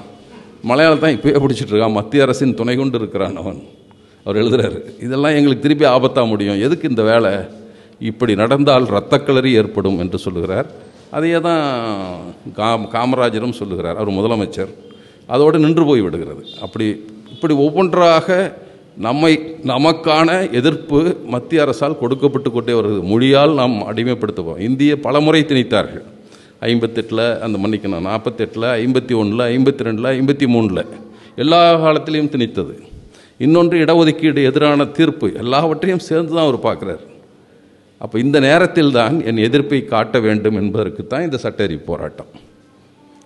S2: மலையாளம் தான் இப்போயே பிடிச்சிட்டு இருக்கான். மத்திய அரசின் துணை கொண்டு இருக்கிறான் அவன். அவர் எழுதுறாரு இதெல்லாம் எங்களுக்கு திருப்பி ஆபத்தாக முடியும். எதுக்கு இந்த வேலை? இப்படி நடந்தால் இரத்தக்களறி ஏற்படும் என்று சொல்லுகிறார். அதையே தான் காம் காமராஜரும் சொல்லுகிறார். அவர் முதலமைச்சர். அதோடு நின்று போய் விடுகிறது. அப்படி இப்படி ஒவ்வொன்றாக நம்மை நமக்கான எதிர்ப்பு மத்திய அரசால் கொடுக்கப்பட்டு கொண்டே வருகிறது. மொழியால் நாம் அடிமைப்படுத்துவோம் இந்திய பலமுறை திணித்தார்கள். ஐம்பத்தெட்டில் அந்த மன்னிக்கணும். நாற்பத்தெட்டில் ஐம்பத்தி ஒன்றில் ஐம்பத்தி ரெண்டில் ஐம்பத்தி மூணில். எல்லா காலத்திலையும் திணித்தது. இன்னொன்று இடஒதுக்கீடு எதிரான தீர்ப்பு எல்லாவற்றையும் சேர்ந்து தான் அவர் பார்க்குறார். அப்போ இந்த நேரத்தில் தான் என் எதிர்ப்பை காட்ட வேண்டும் என்பதற்கு தான் இந்த சட்ட எரி போராட்டம்.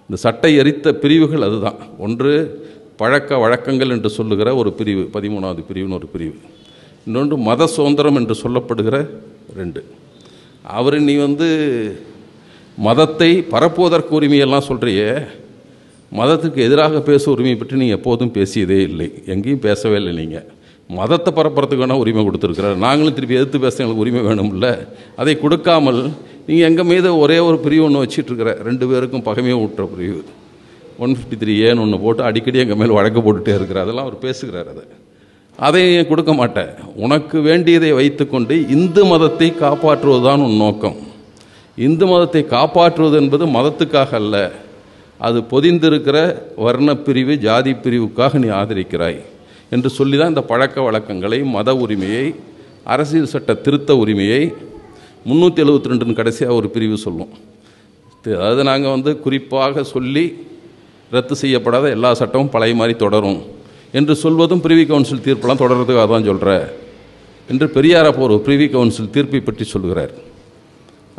S2: இந்த சட்டை எரித்த பிரிவுகள் அதுதான். ஒன்று பழக்க வழக்கங்கள் என்று சொல்லுகிற ஒரு பிரிவு பதிமூணாவது பிரிவுன்னு ஒரு பிரிவு. இன்னொன்று மத சுதந்திரம் என்று சொல்லப்படுகிற ரெண்டு. அவர் நீ வந்து மதத்தை பரப்புவதற்கு உரிமையெல்லாம் சொல்கிறியே மதத்துக்கு எதிராக பேச உரிமை பற்றி நீங்கள் எப்போதும் பேசியதே இல்லை. எங்கேயும் பேசவே இல்லை நீங்கள் மதத்தை பரப்புறதுக்கு வேணால் உரிமை கொடுத்துருக்குறாரு. நாங்களும் திருப்பி எதிர்த்து பேச எங்களுக்கு உரிமை வேணும்ல. அதை கொடுக்காமல் நீங்கள் எங்கள் மீது ஒரே ஒரு பிரிவு ஒன்று வச்சிட்ருக்கிற ரெண்டு பேருக்கும் பகமையை ஊட்டுற பிரிவு. ஒன் ஃபிஃப்டி த்ரீ ஏன்னு ஒன்று போட்டு அடிக்கடி எங்கள் மேலே வழக்கு போட்டுகிட்டே இருக்கிறார். அதெல்லாம் அவர் பேசுகிறார் அதை. அதை கொடுக்க மாட்டேன்? உனக்கு வேண்டியதை வைத்துக்கொண்டு இந்து மதத்தை காப்பாற்றுவதுதான் உன் நோக்கம். இந்து மதத்தை காப்பாற்றுவது என்பது மதத்துக்காக அல்ல. அது பொதிந்திருக்கிற வர்ணப்பிரிவு ஜாதி பிரிவுக்காக நீ ஆதரிக்கிறாய் என்று சொல்லி தான் இந்த பழக்க வழக்கங்களை மத உரிமையை அரசியல் சட்ட திருத்த உரிமையை முந்நூற்றி எழுபத்தி ரெண்டுன்னு கடைசியாக ஒரு பிரிவு சொல்லும். அதாவது நாங்கள் வந்து குறிப்பாக சொல்லி ரத்து செய்யப்படாத எல்லா சட்டமும் பழைய மாதிரி தொடரும் என்று சொல்வதும் பிரிவி கவுன்சில் தீர்ப்பெல்லாம் தொடர்றதுக்காக தான் சொல்கிற என்று பெரியார் அப்போ ஒரு பிரிவி கவுன்சில் தீர்ப்பை பற்றி சொல்கிறார்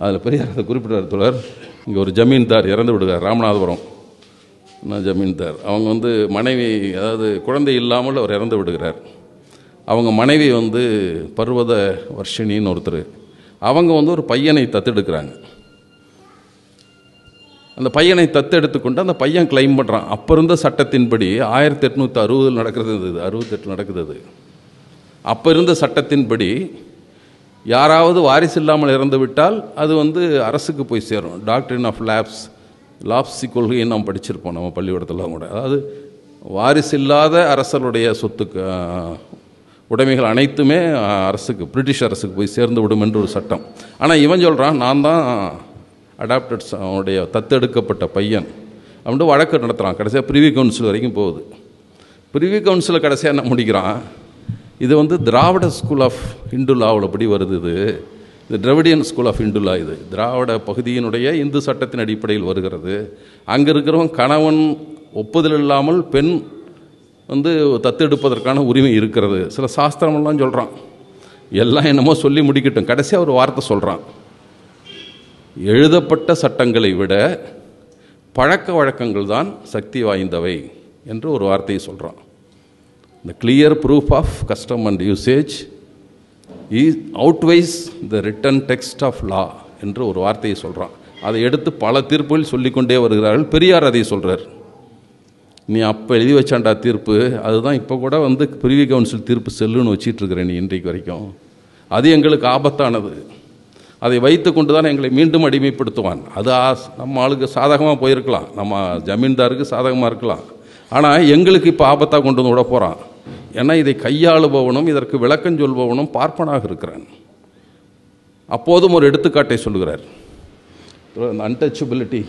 S2: அதில் பெரியார் அதை குறிப்பிட்டார் தொடர் இங்கே ஒரு ஜமீன்தார் இறந்து விடுகிறார் ராமநாதபுரம். நான் ஜமீன்தார். அவங்க வந்து மனைவி அதாவது குழந்தை இல்லாமல் அவர் இறந்து விடுகிறார். அவங்க மனைவி வந்து பர்வத வர்ஷினின்னு ஒருத்தர். அவங்க வந்து ஒரு பையனை தத்தெடுக்கிறாங்க. அந்த பையனை தத்தெடுத்து கொண்டு அந்த பையன் கிளைம் பண்ணுறான் அப்போ இருந்த சட்டத்தின்படி ஆயிரத்தி எட்நூற்றி அறுபதில் நடக்கிறது இது. அறுபத்தெட்டு நடக்குது அது. அப்போ இருந்த சட்டத்தின்படி யாராவது வாரிசு இல்லாமல் இறந்து விட்டால் அது வந்து அரசுக்கு போய் சேரும். டாக்டரின் ஆஃப் லேப்ஸ் லாப்சி கொள்கையை நாம் படிச்சிருப்போம் நம்ம பள்ளிக்கூடத்தில் கூட. அதாவது வாரிசு இல்லாத அரசருடைய சொத்துக்கு உடைமைகள் அனைத்துமே அரசுக்கு பிரிட்டிஷ் அரசுக்கு போய் சேர்ந்து விடும் என்று ஒரு சட்டம். ஆனால் இவன் சொல்கிறான் நான் தான் அடாப்டட்ஸ் அவனுடைய தத்தெடுக்கப்பட்ட பையன். அப்படின்ட்டு வழக்கு நடத்துகிறான் கடைசியாக பிரிவி கவுன்சில் வரைக்கும் போகுது. பிரிவி கவுன்சிலில் கடைசியாக என்ன முடிக்கிறான்? இது வந்து திராவிட ஸ்கூல் ஆஃப் இந்து லாவில் படி வருது இது. இது திராவிடியன் ஸ்கூல் ஆஃப் இந்து இது. திராவிட பகுதியினுடைய இந்து சட்டத்தின் அடிப்படையில் வருகிறது. அங்கே இருக்கிறவன் கணவன் ஒப்புதல் இல்லாமல் பெண் வந்து தத்தெடுப்பதற்கான உரிமை இருக்கிறது. சில சாஸ்திரமெல்லாம் சொல்கிறான் எல்லாம் என்னமோ சொல்லி முடிக்கட்டும். கடைசியாக ஒரு வார்த்தை சொல்கிறான் எழுதப்பட்ட சட்டங்களை விட பழக்க வழக்கங்கள் தான் சக்தி வாய்ந்தவை என்று ஒரு வார்த்தையை சொல்கிறான் இந்த clear proof of custom and usage is outweighs the written text of law என்று ஒரு வார்த்தையை சொல்கிறான் அதை எடுத்து பல தீர்ப்புகள் சொல்லிக்கொண்டே வருகிறார்கள். பெரியார் அதை சொல்கிறார் நீ அப்போ எழுதி வச்சாண்டா தீர்ப்பு? அதுதான் இப்போ கூட வந்து பிரிவி கவுன்சில் தீர்ப்பு செல்லுன்னு வச்சிட்ருக்குற நீ இன்றைக்கு வரைக்கும். அது எங்களுக்கு ஆபத்தானது. அதை வைத்து கொண்டு தான் எங்களை மீண்டும் அடிமைப்படுத்துவான். அது நம்ம ஆளுக்கு சாதகமாக போயிருக்கலாம். நம்ம ஜமீன்தாருக்கு சாதகமாக இருக்கலாம். ஆனால் எங்களுக்கு இப்போ ஆபத்தாக கொண்டு வந்து விட போகிறான் ஏன்னா இதை கையாளுபவனும் இதற்கு விளக்கம் சொல்பவனும் பார்ப்பனாக இருக்கிறான். அப்போதும் ஒரு எடுத்துக்காட்டை சொல்லுகிறார். அன்டச்சபிலிட்டி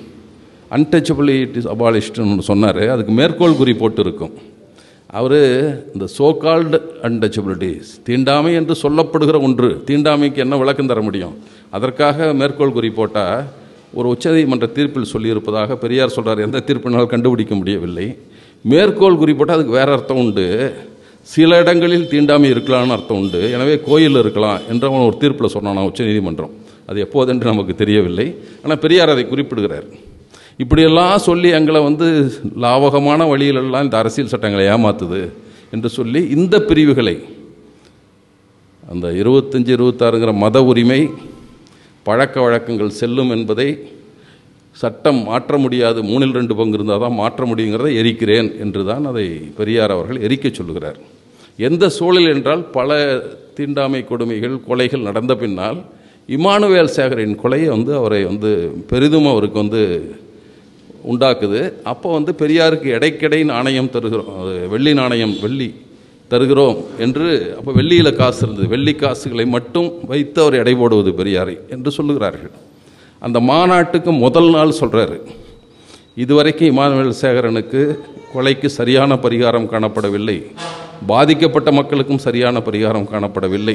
S2: அன்டச்சபிலிட்டி அபாலிஷ்டுன்னு சொன்னார். அதுக்கு மேற்கோள் குறி போட்டு இருக்கும் அவர் இந்த சோகால்டு அன்டச்சபிலிட்டிஸ் தீண்டாமை என்று சொல்லப்படுகிற ஒன்று தீண்டாமைக்கு என்ன விளக்கம் தர முடியும்? அதற்காக மேற்கோள் குறி போட்டால் ஒரு உச்சநீதிமன்ற தீர்ப்பில் சொல்லியிருப்பதாக பெரியார் சொல்கிறார் எந்த தீர்ப்பினால் கண்டுபிடிக்க முடியவில்லை. மேற்கோள் குறி போட்டால் அதுக்கு வேற அர்த்தம் உண்டு. சில இடங்களில் தீண்டாமை இருக்கலாம்னு அர்த்தம் உண்டு. எனவே கோயில் இருக்கலாம் என்று அவன் ஒரு தீர்ப்பில் சொன்னான் உச்சநீதிமன்றம் அது எப்போதென்று நமக்கு தெரியவில்லை. ஆனால் பெரியார் அதை குறிப்பிடுகிறார். இப்படியெல்லாம் சொல்லி எங்களை வந்து லாவகமான வழியிலெல்லாம் இந்த அரசியல் சட்டங்களை ஏமாத்துது என்று சொல்லி இந்த பிரிவுகளை அந்த இருபத்தஞ்சி இருபத்தாறுங்கிற மத உரிமை பழக்க வழக்கங்கள் செல்லும் என்பதை சட்டம் மாற்ற முடியாது. மூணில் ரெண்டு பங்கு இருந்தால் தான் மாற்ற முடியுங்கிறதை எரிக்கிறேன் என்று தான் அதை பெரியார் அவர்கள் எரிக்கச் சொல்லுகிறார். எந்த சூழல் என்றால் பல தீண்டாமை கொடுமைகள் கொலைகள் நடந்த பின்னால் இமானுவேல் சேகரின் கொலையை வந்து அவரை வந்து பெரிதும் அவருக்கு வந்து உண்டாக்குது. அப்போ வந்து பெரியாருக்கு எடைக்கெடை நாணயம் தருகிறோம் அது வெள்ளி நாணயம் வெள்ளி தருகிறோம் என்று அப்போ வெள்ளியில் காசு இருந்தது. வெள்ளி காசுகளை மட்டும் வைத்து அவர் எடை போடுவது பெரியாரை என்று சொல்லுகிறார்கள். அந்த மாநாட்டுக்கு முதல் நாள் சொல்கிறாரு இதுவரைக்கும் இமானுவேல் சேகரனுக்கு கொலைக்கு சரியான பரிகாரம் காணப்படவில்லை. பாதிக்கப்பட்ட மக்களுக்கும் சரியான பரிகாரம் காணப்படவில்லை.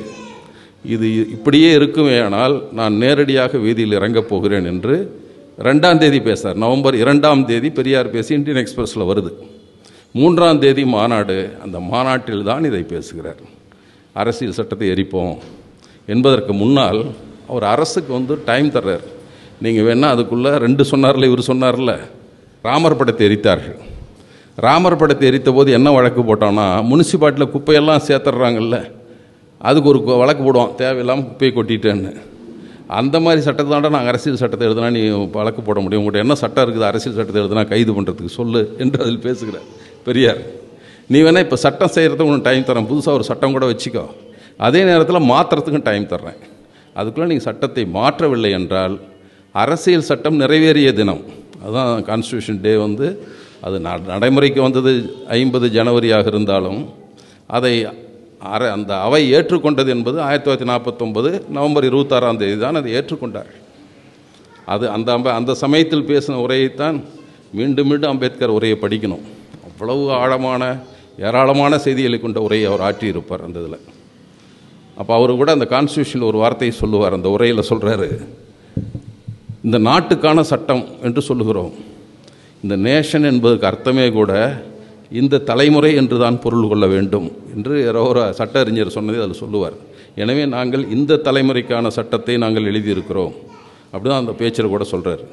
S2: இது இப்படியே இருக்குமே ஆனால் நான் நேரடியாக வீதியில் இறங்கப் போகிறேன் என்று ரெண்டாம் தேதி பேசுகிறார் நவம்பர் இரண்டாம் தேதி பெரியார் பேசி இந்தியன் எக்ஸ்பிரஸில் வருது. மூன்றாம் தேதி மாநாடு அந்த மாநாட்டில் தான் இதை பேசுகிறார். அரசியல் சட்டத்தை எரிப்போம் என்பதற்கு முன்னால் அவர் அரசுக்கு வந்து டைம் தர்றார். நீங்கள் வேணால் அதுக்குள்ளே ரெண்டு சொன்னார்ல இவர் சொன்னார்ல. ராமர் படத்தை எரித்தார்கள். ராமர் படத்தை எரித்த போது என்ன வழக்கு போட்டோம்னா முனிசிபாலிட்டியில் குப்பையெல்லாம் சேர்த்துட்றாங்கல்ல அதுக்கு ஒரு வழக்கு போடுவோம் தேவையில்லாமல் குப்பையை கொட்டிட்டேன்னு. அந்த மாதிரி சட்டத்தை தாண்டா நாங்கள் அரசியல் சட்டத்தை எழுதுனா நீ வழக்கு போட முடியும். உங்கள்கிட்ட என்ன சட்டம் இருக்குது அரசியல் சட்டத்தை எழுதுனா கைது பண்ணுறதுக்கு சொல்லு என்று அதில் பேசுகிறார் பெரியார். நீ வேணால் இப்போ சட்டம் செய்கிறதுக்கு உனக்கு டைம் தரேன். புதுசாக ஒரு சட்டம் கூட வச்சுக்கோ. அதே நேரத்தில் மாற்றுறதுக்கும் டைம் தர்றேன். அதுக்குள்ளே நீங்கள் சட்டத்தை மாற்றவில்லை என்றால் அரசியல் சட்டம் நிறைவேறிய தினம். அதுதான் கான்ஸ்டியூஷன் டே வந்து அது ந- நடைமுறைக்கு வந்தது ஐம்பது ஜனவரியாக இருந்தாலும் அதை அரை அந்த அவை ஏற்றுக்கொண்டது என்பது ஆயிரத்தி தொள்ளாயிரத்தி நாற்பத்தொம்பது நவம்பர் இருபத்தாறாம் தேதி தான் அதை ஏற்றுக்கொண்டார் அது அந்த அம்ப அந்த சமயத்தில் பேசின உரையைத்தான் மீண்டும் மீண்டும் அம்பேத்கர் உரையை படிக்கணும். அவ்வளவு ஆழமான ஏராளமான செய்திகளை கொண்ட உரையை அவர் ஆற்றியிருப்பார் அந்த இதில். அப்போ அவர் கூட அந்த கான்ஸ்டியூஷனில் ஒரு வார்த்தையை சொல்லுவார் அந்த உரையில் சொல்கிறாரு இந்த நாட்டுக்கான சட்டம் என்று சொல்லுகிறோம். இந்த நேஷன் என்பதற்கு அர்த்தமே கூட இந்த தலைமுறை என்று தான் பொருள் கொள்ள வேண்டும் என்று யாரோ ஒரு சட்ட அறிஞர் சொன்னதை அதில் சொல்லுவார். எனவே நாங்கள் இந்த தலைமுறைக்கான சட்டத்தை நாங்கள் எழுதியிருக்கிறோம். அப்படி தான் அந்த பேச்சில் கூட சொல்கிறார்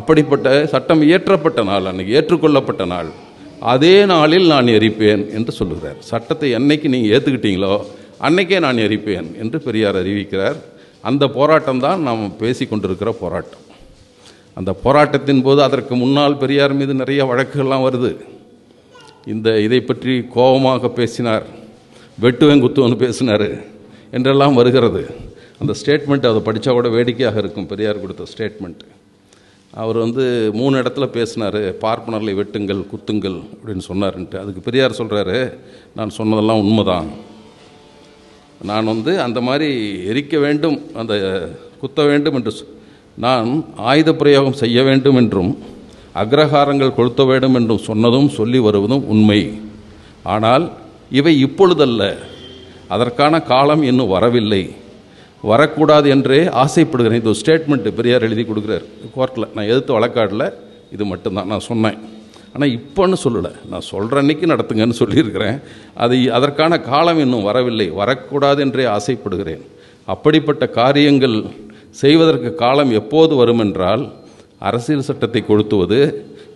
S2: அப்படிப்பட்ட சட்டம் இயற்றப்பட்ட நாள் அன்னைக்கு ஏற்றுக்கொள்ளப்பட்ட நாள் அதே நாளில் நான் எரிப்பேன் என்று சொல்லுகிறார். சட்டத்தை என்னைக்கு நீங்கள் ஏற்றுக்கிட்டீங்களோ அன்னைக்கே நான் எரிப்பேன் என்று பெரியார் அறிவிக்கிறார். அந்த போராட்டம் தான் நாம் பேசி கொண்டிருக்கிற போராட்டம். அந்த போராட்டத்தின் போது அதற்கு முன்னால் பெரியார் மீது நிறைய வழக்குகள்லாம் வருது. இந்த இதை பற்றி கோபமாக பேசினார். வெட்டுவேன் குத்துவன் பேசினார் என்றெல்லாம் வருகிறது. அந்த ஸ்டேட்மெண்ட் அதை படித்தா கூட வேடிக்கையாக இருக்கும். பெரியார் கொடுத்த ஸ்டேட்மெண்ட் அவர் வந்து மூணு இடத்துல பேசினார். பார்ப்பனர்களை வெட்டுங்கள் குத்துங்கள் அப்படின்னு சொன்னார்ன்ட்டு. அதுக்கு பெரியார் சொல்கிறாரு நான் சொன்னதெல்லாம் உண்மைதான். நான் வந்து அந்த மாதிரி எரிக்க வேண்டும் அந்த குத்த வேண்டும் என்று நான் ஆயுத பிரயோகம் செய்ய வேண்டும் என்றும் அக்ரஹாரங்கள் கொளுத்த வேண்டும் என்றும் சொன்னதும் சொல்லி வருவதும் உண்மை. ஆனால் இவை இப்பொழுதல்ல. அதற்கான காலம் இன்னும் வரவில்லை. வரக்கூடாது என்றே ஆசைப்படுகிறேன். இது ஒரு ஸ்டேட்மெண்ட்டு பெரியார் எழுதி கொடுக்குறார். கோர்ட்டில் நான் எதிர்த்து வழக்காடல இது மட்டும்தான் நான் சொன்னேன். ஆனால் இப்போன்னு சொல்லலை. நான் சொல்கிற அன்னைக்கு நடத்துங்கன்னு சொல்லியிருக்கிறேன். அது அதற்கான காலம் இன்னும் வரவில்லை. வரக்கூடாது என்றே ஆசைப்படுகிறேன். அப்படிப்பட்ட காரியங்கள் செய்வதற்கு காலம் எப்போது வரும் என்றால் அரசியல் சட்டத்தை கொளுத்துவது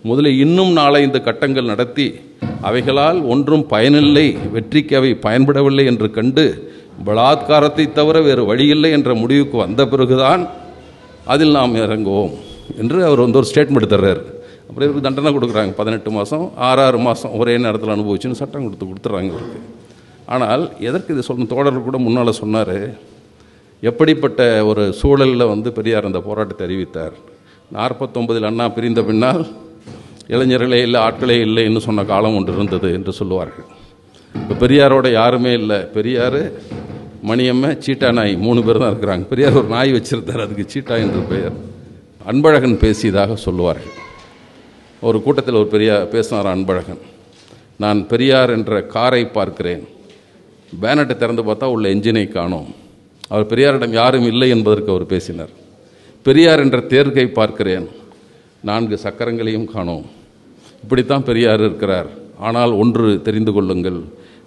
S2: முதலில் இன்னும் நாலைந்து கட்டங்கள் நடத்தி அவைகளால் ஒன்றும் பயனில்லை வெற்றிக்கு அவை பயன்படவில்லை என்று கண்டு பலாத்காரத்தை தவிர வேறு வழியில்லை என்ற முடிவுக்கு வந்த பிறகுதான் அதில் நாம் இறங்குவோம் என்று அவர் வந்து ஒரு ஸ்டேட்மெண்ட் தர்றார். அப்புறம் இவருக்கு தண்டனை கொடுக்குறாங்க. பதினெட்டு மாதம் ஆறாறு மாதம் ஒரே நேரத்தில் அனுபவிச்சுன்னு சட்டம் கொடுத்து கொடுத்துட்றாங்க இவருக்கு. ஆனால் எதற்கு இது சொன்ன தோழர் கூட முன்னால் சொன்னார். எப்படிப்பட்ட ஒரு சூழலில் வந்து பெரியார் அந்த போராட்டத்தை அறிவித்தார். நாற்பத்தொன்பதில் அண்ணா பிரிந்த பின்னால் இளைஞர்களே இல்லை ஆட்களே இல்லைன்னு சொன்ன காலம் ஒன்று இருந்தது என்று சொல்லுவார்கள். இப்போ பெரியாரோட யாருமே இல்லை. பெரியார் மணியம்மை சீட்டா நாய் மூணு பேர் தான் இருக்கிறாங்க. பெரியார் ஒரு நாய் வச்சுருந்தார். அதுக்கு சீட்டா என்று பெயர். அன்பழகன் பேசியதாக சொல்லுவார்கள். ஒரு கூட்டத்தில் ஒரு பெரியார் பேசினார் அன்பழகன். நான் பெரியார் என்ற காரை பார்க்கிறேன். பேனட்டை திறந்து பார்த்தா உள்ள என்ஜினை காணோம். அவர் பெரியாரிடம் யாரும் இல்லை என்பதற்கு அவர் பேசினார். பெரியார் என்ற தேர்கை பார்க்கிறேன். நான்கு சக்கரங்களையும் காணோம். இப்படித்தான் பெரியார் இருக்கிறார். ஆனால் ஒன்று தெரிந்து கொள்ளுங்கள்.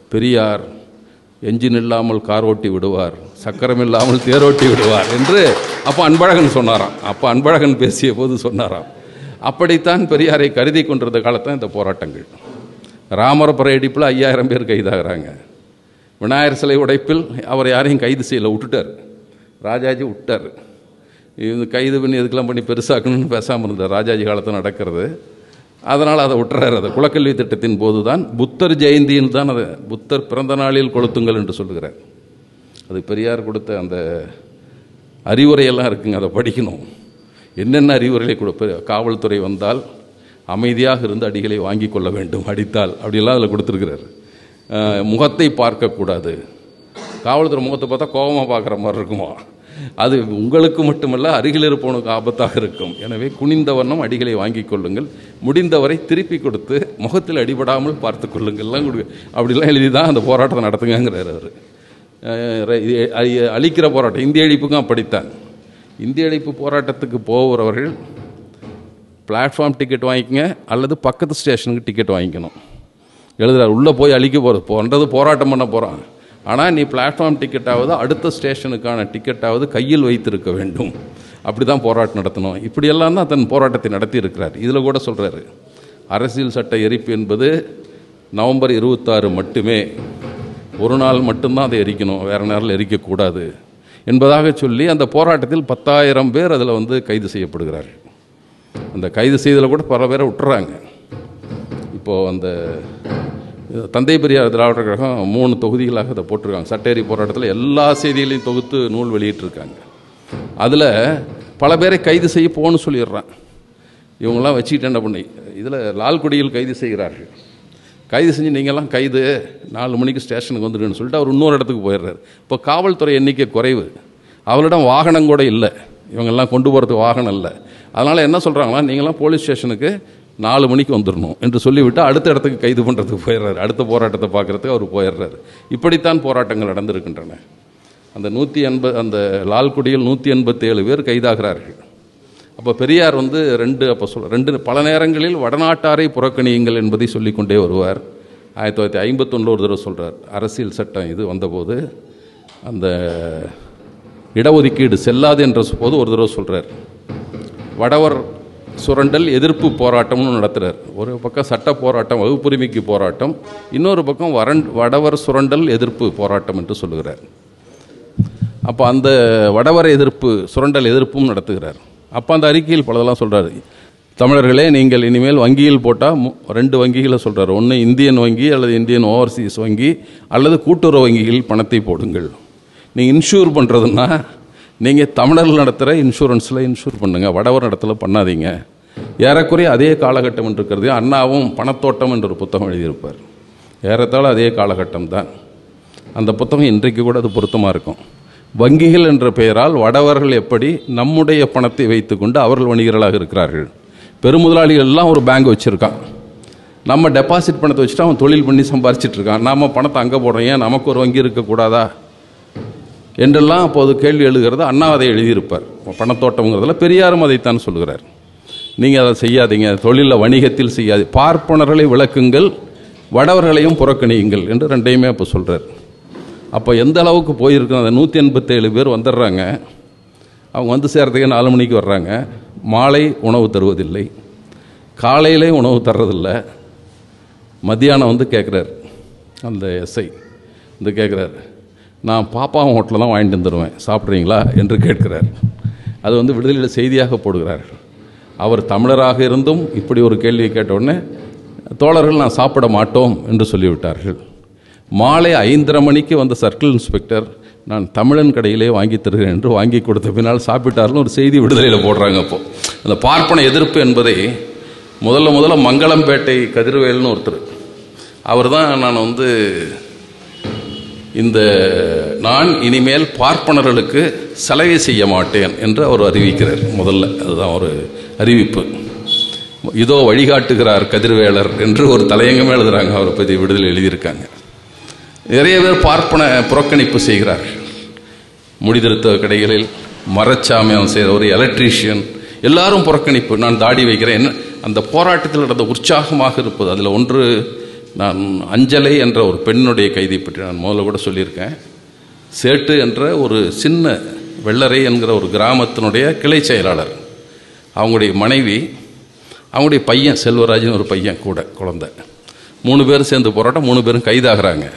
S2: பெரியார் என்ஜின் இல்லாமல் கார் ஓட்டி விடுவார். சக்கரம் இல்லாமல் தேரோட்டி விடுவார் என்று அப்போ அன்பழகன் சொன்னாராம். அப்போ அன்பழகன் பேசிய போது சொன்னாராம். அப்படித்தான் பெரியாரை கருதி கொண்டிருந்த காலத்தான் இந்த போராட்டங்கள். ராமரபுர இடிப்பில் ஐயாயிரம் பேர் கைதாகிறாங்க. விநாயகர் சிலை உடைப்பில் அவர் யாரையும் கைது செய்யலை விட்டுட்டார். ராஜாஜி விட்டார். இது கைது பண்ணி இதுக்கெல்லாம் பண்ணி பெருசாக்கணும்னு பேசாமல் இருந்தார் ராஜாஜி காலத்தில் நடக்கிறது. அதனால் அதை விட்டுறாரு. அதை குலக்கல்வி திட்டத்தின் போது தான் புத்தர் ஜெயந்தியில் தான் அதை புத்தர் பிறந்த நாளில் கொளுத்துங்கள் என்று சொல்லுகிறார். அது பெரியார் கொடுத்த அந்த அறிவுரையெல்லாம் இருக்குங்க. அதை படிக்கணும். என்னென்ன அறிவுரைகளை கொடுப்ப காவல்துறை வந்தால் அமைதியாக இருந்து அடிகளை வாங்கி கொள்ள வேண்டும் அடித்தால். அப்படிலாம் அதில் கொடுத்துருக்கிறார். முகத்தை பார்க்கக்கூடாது காவல்துறை முகத்தை பார்த்தா கோபமாக பார்க்குற மாதிரி இருக்குமா? அது உங்களுக்கு மட்டுமல்ல அருகில் இருப்பவனுக்கு ஆபத்தாக இருக்கும். எனவே குனிந்த வண்ணம் அடிகளை வாங்கி கொள்ளுங்கள். முடிந்தவரை திருப்பி கொடுத்து முகத்தில் அடிபடாமல் பார்த்து கொள்ளுங்கள்லாம் கொடு அப்படிலாம் எழுதி தான் அந்த போராட்டத்தை நடத்துங்கிறார் அவர். அழிக்கிற போராட்டம். இந்திய அழிப்புக்கும் அப்படித்தான். இந்திய அழைப்பு போராட்டத்துக்கு போகிறவர்கள் பிளாட்ஃபார்ம் டிக்கெட் வாங்கிக்கங்க அல்லது பக்கத்து ஸ்டேஷனுக்கு டிக்கெட் வாங்கிக்கணும். எழுதுறாரு உள்ளே போய் அழிக்க போகிறது போன்றது போராட்டம் பண்ண போகிறான் ஆனால் நீ பிளாட்ஃபார்ம் டிக்கெட்டாவது அடுத்த ஸ்டேஷனுக்கான டிக்கெட்டாவது கையில் வைத்திருக்க வேண்டும். அப்படி தான் போராட்டம் நடத்தணும். இப்படியெல்லாம் தான் தன் போராட்டத்தை நடத்தி இருக்கிறார். இதில் கூட சொல்கிறாரு அரசியல் சட்ட எரிப்பு என்பது நவம்பர் இருபத்தாறு மட்டுமே. ஒரு நாள் மட்டும்தான் அதை எரிக்கணும். வேறு நேரில் எரிக்கக்கூடாது. என்பதாக சொல்லி அந்த போராட்டத்தில் பத்தாயிரம் பேர் அதில் வந்து கைது செய்யப்படுகிறார்கள். அந்த கைது செய்ததில் கூட பல பேரை விட்டுறாங்க. இப்போது அந்த தந்தை பெரியார் திராவிடர் கழகம் மூணு தொகுதிகளாக அதை போட்டிருக்காங்க. சட்டேரி போராட்டத்தில் எல்லா செய்திகளையும் தொகுத்து நூல் வெளியிட்டிருக்காங்க. அதில் பல பேரை கைது செய்ய போகணும்னு சொல்லிடுறான். இவங்களாம் வச்சுக்கிட்டு என்ன பண்ணி இதில் லால்குடியில் கைது செய்கிறார்கள். கைது செஞ்சு நீங்கள்லாம் கைது நாலு மணிக்கு ஸ்டேஷனுக்கு வந்துடுன்னு சொல்லிட்டு அவர் இன்னொரு இடத்துக்கு போயிடுறாரு. இப்போ காவல்துறை எண்ணிக்கை குறைவு. அவளிடம் வாகனம் கூட இல்லை. இவங்கெல்லாம் கொண்டு போகிறதுக்கு வாகனம் இல்லை. அதனால் என்ன சொல்கிறாங்களா நீங்களாம் போலீஸ் ஸ்டேஷனுக்கு நாலு மணிக்கு வந்துடணும் என்று சொல்லிவிட்டு அடுத்த இடத்துக்கு கைது பண்ணுறதுக்கு போயிடுறாரு. அடுத்த போராட்டத்தை பார்க்குறதுக்கு அவர் போயிடுறாரு. இப்படித்தான் போராட்டங்கள் நடந்திருக்கின்றன. அந்த நூற்றி எண்பது அந்த லால்குடியில் நூற்றி எண்பத்தேழு பேர் கைதாகிறார்கள். அப்போ பெரியார் வந்து ரெண்டு அப்போ சொல் ரெண்டு பல நேரங்களில் வடநாட்டாரை புறக்கணியுங்கள் என்பதை சொல்லிக்கொண்டே வருவார். ஆயிரத்தி தொள்ளாயிரத்தி ஐம்பத்தொன்னில் ஒரு தடவை சொல்கிறார் அரசியல் சட்டம் இது வந்தபோது அந்த இடஒதுக்கீடு செல்லாது என்ற போது ஒரு தடவை சொல்கிறார் வடவர் சுரண்டல் எதிர்ப்பு போராட்டம்னு நடத்துகிறார் ஒரு பக்கம் சட்ட போராட்டம் வகுப்புரிமைக்கு போராட்டம் இன்னொரு பக்கம் வரன் வடவர் சுரண்டல் எதிர்ப்பு போராட்டம் என்று சொல்லுகிறார். அப்போ அந்த வடவர் எதிர்ப்பு சுரண்டல் எதிர்ப்பும் நடத்துகிறார். அப்போ அந்த அறிக்கையில் பலதெல்லாம் சொல்கிறாரு தமிழர்களே நீங்கள் இனிமேல் வங்கியில் போட்டால் ரெண்டு வங்கிகளை சொல்கிறார் ஒன்று இந்தியன் வங்கி அல்லது இந்தியன் ஓவர்சீஸ் வங்கி அல்லது கூட்டுறவு வங்கிகளில் பணத்தை போடுங்கள். நீங்கள் இன்ஷூர் பண்ணுறதுன்னா நீங்கள் தமிழர்கள் நடத்துகிற இன்சூரன்ஸில் இன்ஷூர் பண்ணுங்கள் வடவர் இடத்துல பண்ணாதீங்க. ஏறக்குறைய அதே காலகட்டம் என்று இருக்கிறது அண்ணாவும் பணத்தோட்டம் என்ற ஒரு புத்தகம் எழுதியிருப்பார். ஏறத்தாழ அதே காலகட்டம் தான். அந்த புத்தகம் இன்றைக்கு கூட அது பொருத்தமாக இருக்கும். வங்கிகள் என்ற பெயரால் வடவர்கள் எப்படி நம்முடைய பணத்தை வைத்துக்கொண்டு அவர்கள் வணிகர்களாக இருக்கிறார்கள். பெருமுதலாளிகள் எல்லாம் ஒரு பேங்க் வச்சுருக்கான். நம்ம டெபாசிட் பணத்தை வச்சுட்டு அவன் தொழில் பண்ணி சம்பாரிச்சிட்ருக்கான் இருக்கான். பணத்தை அங்கே போடுறோம். ஏன்? நமக்கு ஒரு வங்கி இருக்கக்கூடாதா என்றெல்லாம் அப்போது கேள்வி எழுகிறது. அண்ணா அதை எழுதியிருப்பார். பணத்தோட்டம்ங்கிறதுல பெரியாரும் அதைத்தான் சொல்கிறார். நீங்கள் அதை செய்யாதீங்க. தொழிலில் வணிகத்தில் செய்யாது பார்ப்பனர்களை விளக்குங்கள். வடவர்களையும் புறக்கணியுங்கள் என்று ரெண்டையுமே அப்போ சொல்கிறார் அப்போ எந்த அளவுக்கு போயிருக்கோம்? அந்த நூற்றி எண்பத்தேழு பேர் வந்துடுறாங்க அவங்க வந்து சேர்றதுக்கே நாலு மணிக்கு வர்றாங்க. மாலை உணவு தருவதில்லை. காலையிலே உணவு தர்றதில்ல. மத்தியானம் வந்து கேட்குறாரு அந்த எஸ்ஐ வந்து கேட்குறாரு நான் பாப்பா ஹோட்டலில் தான் வாங்கிட்டு வந்துடுவேன் சாப்பிட்றீங்களா? என்று கேட்கிறார். அது வந்து விடுதலையில் செய்தியாக போடுகிறார். அவர் தமிழராக இருந்தும் இப்படி ஒரு கேள்வியை கேட்ட உடனே தோழர்கள் நான் சாப்பிட மாட்டோம் என்று சொல்லிவிட்டார்கள். மாலை ஐந்தரை மணிக்கு வந்த சர்க்கிள் இன்ஸ்பெக்டர் நான் தமிழன் கடையிலே வாங்கி தருகிறேன் என்று வாங்கி கொடுத்த பின்னால் சாப்பிட்டார்னு ஒரு செய்தி விடுதலையில் போடுறாங்க அப்போ. அந்த பார்ப்பன எதிர்ப்பு என்பதை முதல்ல முதல்ல மங்களம்பேட்டை கதிர்வேல்னு ஒருத்தர். அவர் தான் நான் வந்து இந்த நான் இனிமேல் பார்ப்பனர்களுக்கு சலவை செய்ய மாட்டேன் என்று அவர் அறிவிக்கிறார். முதல்ல அதுதான் ஒரு அறிவிப்பு. இதோ வழிகாட்டுகிறார் கதிர்வேலர் என்று ஒரு தலையங்கமே எழுதுகிறாங்க அவரை பற்றி விடுதலை எழுதியிருக்காங்க. நிறைய பேர் பார்ப்பன புறக்கணிப்பு செய்கிறார்கள். முடிதிருத்த கடைகளில் மரச்சாமியம் செய்கிற ஒரு எலக்ட்ரீஷியன் எல்லாரும் புறக்கணிப்பு நான் தாடி வைக்கிறேன். அந்த போராட்டத்தில் நடந்த உற்சாகமாக இருப்பது. அதில் ஒன்று நான் அஞ்சலை என்ற ஒரு பெண்ணுடைய கைதை பற்றி நான் முதல்ல கூட சொல்லியிருக்கேன். சேட்டு என்ற ஒரு சின்ன வெள்ளரை என்கிற ஒரு கிராமத்தினுடைய கிளை செயலாளர். அவங்களுடைய மனைவி அவங்களுடைய பையன் செல்வராஜன் ஒரு பையன் கூட குழந்தை. மூணு பேரும் சேர்ந்து போராட்டம் மூணு பேரும் கைதாகிறாங்க.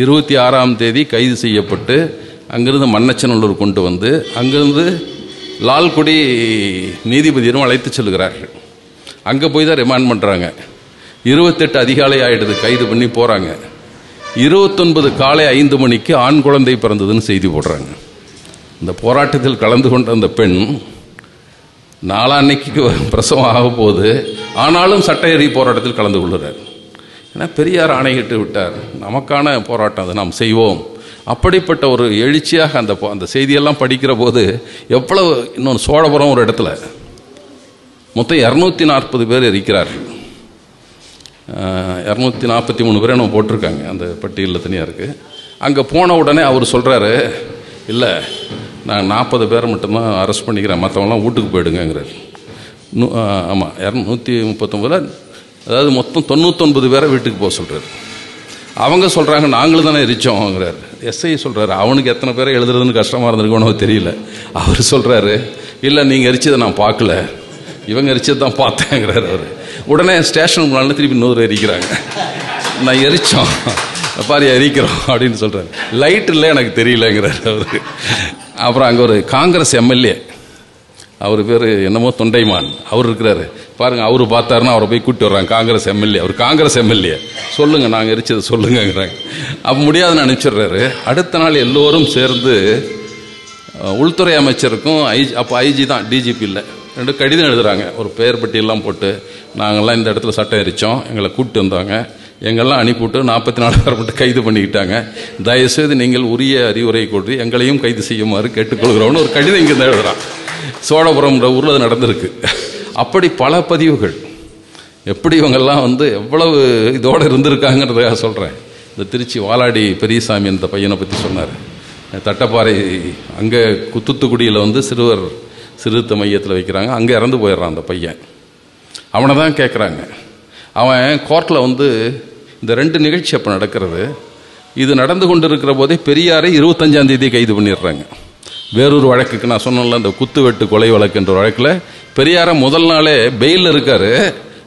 S2: இருபத்தி ஆறாம் தேதி கைது செய்யப்பட்டு அங்கிருந்து மன்னச்சநல்லூர் கொண்டு வந்து அங்கிருந்து லால்குடி நீதிபதியிடம் அழைத்து செல்கிறார்கள். அங்கே போய் தான் ரிமாண்ட் பண்ணுறாங்க இருபத்தெட்டு அதிகாலை ஆகிடுது கைது பண்ணி போகிறாங்க இருபத்தொன்பது காலை ஐந்து மணிக்கு ஆண் குழந்தை பிறந்ததுன்னு செய்தி போடுறாங்க. இந்த போராட்டத்தில் கலந்து கொண்ட அந்த பெண் நாளான்னைக்கு பிரசவம் ஆக போகுது. ஆனாலும் சட்ட போராட்டத்தில் கலந்து கொள்கிறார். ஏன்னா பெரியார் ஆணையிட்டு விட்டார். நமக்கான போராட்டம் அதை. நாம் செய்வோம். அப்படிப்பட்ட ஒரு எழுச்சியாக அந்த அந்த செய்தியெல்லாம் படிக்கிற போது எவ்வளவு இன்னொன்று சோழபுரம் ஒரு இடத்துல மொத்தம் இரநூத்தி நாற்பது பேர் இருக்கிறார்கள் இரநூத்தி நாற்பத்தி மூணு பேரை நம்ம போட்டிருக்காங்க. அந்த பட்டியலில் தனியாக இருக்குது அங்கே போன உடனே அவர் சொல்கிறாரு இல்லை நான் நாற்பது பேரை மட்டும்தான் அரெஸ்ட் பண்ணிக்கிறேன். மற்றவங்களாம் வீட்டுக்கு போயிடுங்கிறார் நூ ஆமாம் இரநூத்தி முப்பத்தொம்பதில் அதாவது மொத்தம் தொண்ணூத்தொன்பது பேரை வீட்டுக்கு போக சொல்கிறார் அவங்க சொல்கிறாங்க நாங்களும் தானே எரிச்சோங்கிறார் எஸ்ஐ சொல்கிறாரு அவனுக்கு எத்தனை பேரை எழுதுறதுன்னு கஷ்டமாக இருந்திருக்கோன்னு தெரியல. அவர் சொல்கிறாரு இல்லை நீங்கள் எரிச்சதை நான் பார்க்கல. இவங்க எரிச்சது தான் பார்த்தேங்கிறார் அவர். உடனே ஸ்டேஷன் முன்னாடி திருப்பி இன்னொரு எரிக்கிறாங்க. நான் எரிச்சோம். பாரு எரிக்கிறோம் அப்படின்னு சொல்கிறார் லைட் இல்லை எனக்கு தெரியலங்கிறார் அவர். அப்புறம் அங்கே ஒரு காங்கிரஸ் எம்எல்ஏ அவர் பேர் என்னமோ தொண்டைமான். அவர் இருக்கிறாரு. பாருங்கள் அவர் பார்த்தாருன்னா அவரை போய் கூட்டி வர்றாங்க. காங்கிரஸ் எம்எல்ஏ. அவர் காங்கிரஸ் எம்எல்ஏ. சொல்லுங்கள் நாங்கள் எரிச்சதை சொல்லுங்கங்கிறாங்க. அப்போ முடியாதுன்னு அனுப்பிச்சிடுறாரு. அடுத்த நாள் எல்லோரும் சேர்ந்து உள்துறை அமைச்சருக்கும் ஐஜி அப்போ ஐஜி தான் டிஜிபி இல்லை. ரெண்டு கடிதம் எழுதுகிறாங்க ஒரு பெயர் பட்டியெல்லாம் போட்டு நாங்கள்லாம் இந்த இடத்துல சட்டம் எரித்தோம் எங்களை கூப்பிட்டு வந்தாங்க. எங்கெல்லாம் அனுப்பிவிட்டு நாற்பத்தி நாலு பேர் மட்டும் கைது பண்ணிக்கிட்டாங்க. தயவுசெய்து நீங்கள் உரிய அறிவுரை கொண்டு எங்களையும் கைது செய்யுமாறு கேட்டுக்கொள்கிறோன்னு ஒரு கடிதம் இங்கே தான் எழுதுறான். சோழபுரம்ன்ற ஊரில் அது நடந்திருக்கு. அப்படி பல பதிவுகள். எப்படி இவங்கெல்லாம் வந்து எவ்வளவு இதோடு இருந்திருக்காங்கிறதுக்காக சொல்கிறேன் இந்த திருச்சி வாலாடி பெரியசாமி அந்த பையனை பற்றி சொன்னார். தட்டப்பாறை அங்கே குத்துத்துக்குடியில் வந்து சிறுவர் சிறுத்த மையத்தில் வைக்கிறாங்க. அங்கே இறந்து போயிடுறான் அந்த பையன். அவனை தான் கேட்குறாங்க அவன் கோர்ட்டில் வந்து இந்த ரெண்டு நிகழ்ச்சி அப்போ நடக்கிறது. இது நடந்து கொண்டு இருக்கிற போதே பெரியாரை இருபத்தஞ்சாந்தேதி கைது பண்ணிடுறாங்க. வேறொரு வழக்குக்கு நான் சொன்னேன்ல இந்த குத்து வெட்டு கொலை வழக்குன்ற வழக்கில் பெரியார முதல் நாளே பெயிலில் இருக்காரு.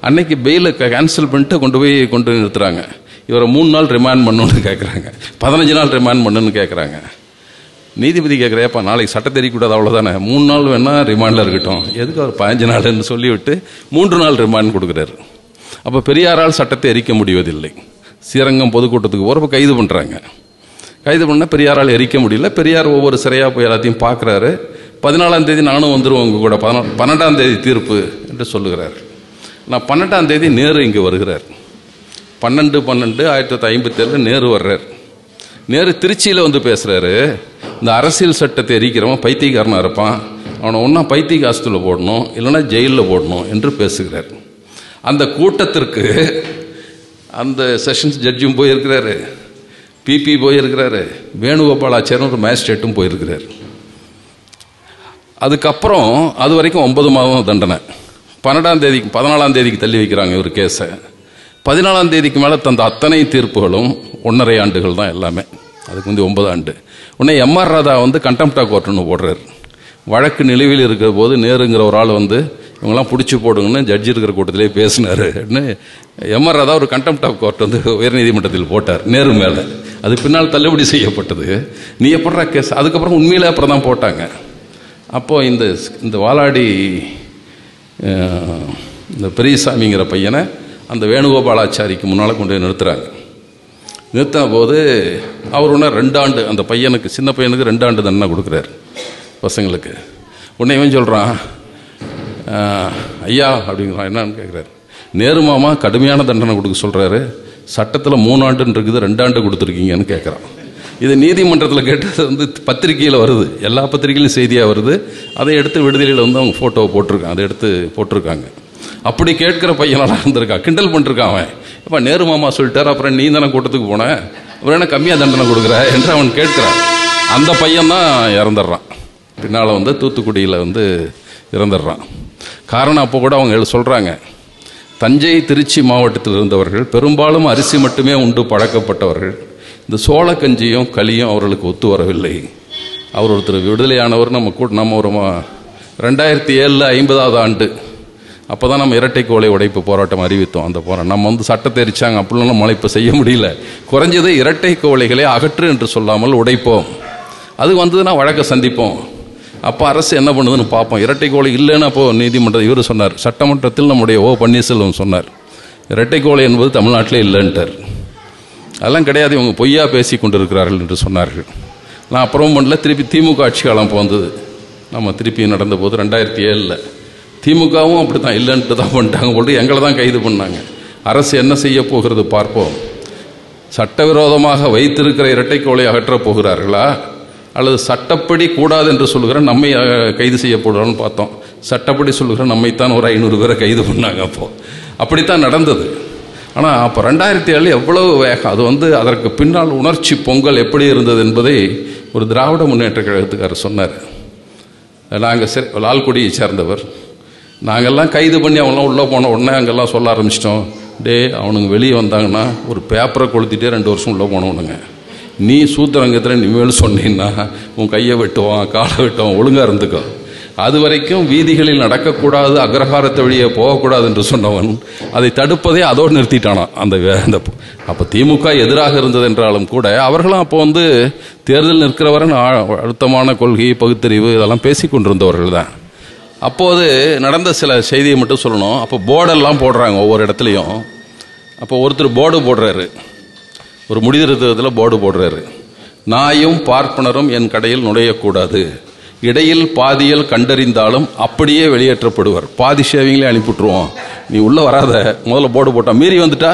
S2: அன்னைக்கு பெயிலை கேன்சல் பண்ணிட்டு கொண்டு போய் கொண்டு நிறுத்துறாங்க. இவரை மூணு நாள் ரிமாண்ட் பண்ணுன்னு கேட்குறாங்க பதினஞ்சு நாள் ரிமாண்ட் பண்ணுன்னு கேட்குறாங்க நீதிபதி கேட்குறேப்பா நாளைக்கு சட்டம் தெரியக்கூடாது அவ்வளோதானே மூணு நாள் வேணால் ரிமாண்டில் இருக்கட்டும். எதுக்கு அவர் பதினஞ்சு நாள்னு சொல்லிவிட்டு மூன்று நாள் ரிமாண்ட் கொடுக்குறாரு. அப்போ பெரியாரால் சட்டத்தை எரிக்க முடிவதில்லை. ஸ்ரீரங்கம் பொதுக்கூட்டத்துக்கு போகிறப்ப கைது பண்ணுறாங்க கைது பண்ணால் பெரியாரால் எரிக்க முடியல. பெரியார் ஒவ்வொரு சிறையாக போய் எல்லாத்தையும் பார்க்குறாரு. பதினாலாம் தேதி நானும் வந்துடுவோம் உங்கள் கூட. பதினா பன்னெண்டாம் தேதி தீர்ப்பு என்று சொல்லுகிறார். நான் பன்னெண்டாம் தேதி நேரு இங்கே வருகிறார். பன்னெண்டு பன்னெண்டு ஆயிரத்தி தொள்ளாயிரத்தி ஐம்பத்தேழில் நேரு வர்றார். நேரு திருச்சியில் வந்து பேசுகிறாரு இந்த அரசியல் சட்டத்தை எரிக்கிறவன் பைத்தியக்காரனாக இருப்பான். அவனை ஒன்றா பைத்திய காசத்தில் போடணும் இல்லைன்னா ஜெயிலில் போடணும் என்று பேசுகிறார். அந்த கூட்டத்திற்கு அந்த செஷன்ஸ் ஜட்ஜும் போயிருக்கிறாரு. பிபி போயிருக்கிறாரு. வேணுகோபாலாச்சாரியன் ஒரு மேஜிஸ்ட்ரேட்டும் போயிருக்கிறார். அதுக்கப்புறம் அது வரைக்கும் ஒன்பது மாதம் தண்டனை. பன்னெண்டாம் தேதிக்கு பதினாலாம் தேதிக்கு தள்ளி வைக்கிறாங்க இவர் கேஸை பதினாலாம் தேதிக்கு மேலே தந்த அத்தனை தீர்ப்புகளும் ஒன்றரை ஆண்டுகள் தான் எல்லாமே. அதுக்கு வந்து ஒன்பது ஆண்டு. உடனே எம்ஆர் ராதா வந்து கண்டெம்டா கோர்ட்டுன்னு போடுறாரு. வழக்கு நிலுவையில் இருக்கிற போது நேருங்கிற ஒரு ஆள் வந்து இவங்கெல்லாம் பிடிச்சி போடுங்கன்னு ஜட்ஜி இருக்கிற கூட்டத்திலே பேசினாரு. எம்ஆர் ராதா ஒரு கண்டெம்ட் ஆஃப் கோர்ட் வந்து உயர்நீதிமன்றத்தில் போட்டார் நேரு மேலே. அது பின்னால் தள்ளுபடி செய்யப்பட்டது. நீ எப்படா கேஸ்? அதுக்கப்புறம் உண்மையிலே அப்புறம் தான் போட்டாங்க. அப்போது இந்த இந்த வாலாடி இந்த பெரியசாமிங்கிற பையனை அந்த வேணுகோபாலாச்சாரிக்கு முன்னால் கொண்டு போய் நிறுத்துறாங்க. நிறுத்தின போது அவர் ஒன்று ரெண்டாண்டு அந்த பையனுக்கு சின்ன பையனுக்கு ரெண்டு ஆண்டு தண்டனை கொடுக்குறாரு பசங்களுக்கு. உடனே இவன் சொல்கிறான் ஐயா அப்படிங்கிறான். என்னன்னு கேட்குறாரு நேருமாமா கடுமையான தண்டனை கொடுக்க சொல்கிறாரு சட்டத்தில் மூணாண்டுன்னு இருக்குது ரெண்டு ஆண்டு கொடுத்துருக்கீங்கன்னு கேட்குறான் இது நீதிமன்றத்தில் கேட்டது வந்து பத்திரிக்கையில் வருது. எல்லா பத்திரிகையிலும் செய்தியாக வருது. அதை எடுத்து விடுதலையில் வந்து அவங்க ஃபோட்டோவை போட்டிருக்காங்க. அதை எடுத்து போட்டிருக்காங்க. அப்படி கேட்குற பையனெல்லாம் இருந்திருக்கான் கிண்டல் பண்ணிருக்கான் அவன். இப்போ நேரு மாமா சொல்லிட்டார். அப்புறம் நீ தானே கூட்டத்துக்கு போனேன் அப்புறம் என்ன கம்மியாக தண்டனை கொடுக்குற? என்று அவன் கேட்குறான். அந்த பையன் தான் இறந்துடுறான். பின்னால் வந்து தூத்துக்குடியில் வந்து இறந்துடுறான். காரணம் அப்போ கூட அவங்க சொல்கிறாங்க தஞ்சை திருச்சி மாவட்டத்தில் இருந்தவர்கள் பெரும்பாலும் அரிசி மட்டுமே உண்டு பழக்கப்பட்டவர்கள். இந்த சோளக்கஞ்சியும் களியும் அவர்களுக்கு ஒத்து வரவில்லை. அவர் ஒருத்தர் விடுதலையானவர் நம்ம கூட நம்ம ஒரு ரெண்டாயிரத்தி ஏழில் ஐம்பதாவது ஆண்டு. அப்போ தான் நம்ம இரட்டை கோலை உடைப்பு போராட்டம் அறிவித்தோம் அந்த போராட்டம். நம்ம வந்து சட்டத்தை எரிச்சாங்க அப்படிலாம் நம்மளால் இப்போ செய்ய முடியல. குறைஞ்சது இரட்டை கோலைகளை அகற்று என்று சொல்லாமல் உடைப்போம். அது வந்ததுன்னா வழக்கை சந்திப்போம். அப்போ அரசு என்ன பண்ணுதுன்னு பார்ப்போம். இரட்டை கோலை இல்லைன்னு அப்போது நீதிமன்றம் இவர் சொன்னார். சட்டமன்றத்தில் நம்முடைய ஓ பன்னீர்செல்வம் சொன்னார். இரட்டை கோலை என்பது தமிழ்நாட்டிலே இல்லைன்ட்டார். அதெல்லாம் கிடையாது இவங்க பொய்யா பேசி கொண்டிருக்கிறார்கள் என்று சொன்னார்கள். நான் அப்புறம் பண்ணல திருப்பி திமுக ஆட்சி காலம் போந்தது நம்ம திருப்பி நடந்த போது ரெண்டாயிரத்தி ஏழில். திமுகவும் அப்படி தான் இல்லைன்ட்டு தான் பண்ணிட்டாங்க போட்டு எங்களை தான் கைது பண்ணாங்க. அரசு என்ன செய்ய போகிறது பார்ப்போம். சட்டவிரோதமாக வைத்திருக்கிற இரட்டைக்கோளை அகற்றப் போகிறார்களா? அல்லது சட்டப்படி கூடாது என்று சொல்லுகிற நம்மை கைது செய்யப்படுறான்னு பார்த்தோம். சட்டப்படி சொல்லுகிற நம்மைத்தான் ஒரு ஐநூறு பேரை கைது பண்ணாங்க அப்போது அப்படித்தான் நடந்தது. ஆனால் அப்போ ரெண்டாயிரத்தி ஏழு எவ்வளவு வேகம் அது வந்து அதற்கு பின்னால் உணர்ச்சி பொங்கல் எப்படி இருந்தது என்பதை ஒரு திராவிட முன்னேற்ற கழகத்துக்காரர் சொன்னார். நாங்கள் சரி லால்குடியை சேர்ந்தவர். நாங்கெல்லாம் கைது பண்ணி அவங்களாம் உள்ளே போன உடனே அங்கெல்லாம் சொல்ல ஆரம்பிச்சிட்டோம். டே அவனுங்க வெளியே வந்தாங்கன்னா ஒரு பேப்பரை கொளுத்திட்டே ரெண்டு வருஷம் உள்ளே போனவனுங்க. நீ சூத்திரங்கத்தில் இனிமேல் சொன்னீங்கன்னா உன் கையை வெட்டுவான் காலை வெட்டுவான் ஒழுங்காக இருந்துக்கோ. அது வரைக்கும் வீதிகளில் நடக்கக்கூடாது அக்ரஹாரத்தை வழியே போகக்கூடாது என்று சொன்னவன் அதை தடுப்பதே அதோடு நிறுத்திட்டானான் அந்த அந்த அப்போ திமுக எதிராக இருந்தது என்றாலும் கூட அவர்களும் அப்போ வந்து தேர்தல் நிற்கிறவரை அழுத்தமான கொள்கை பகுத்தறிவு இதெல்லாம் பேசி கொண்டிருந்தவர்கள் தான். அப்போது நடந்த சில செய்தியை மட்டும் சொல்லணும். அப்போ போர்டெல்லாம் போடுறாங்க ஒவ்வொரு இடத்துலையும். அப்போ ஒருத்தர் போர்டு போடுறாரு. ஒரு முடிதிருத்தத்தில் போர்டு போடுறாரு. நாயும் பார்ப்பனரும் என் கடையில் நுழையக்கூடாது. இடையில் பாதியில் கண்டறிந்தாலும் அப்படியே வெளியேற்றப்படுவார். பாதி ஷேவிங்லேயே அனுப்பிவிட்ருவோம் நீ உள்ளே வராத. முதல்ல போர்டு போட்டால் மீறி வந்துட்டா?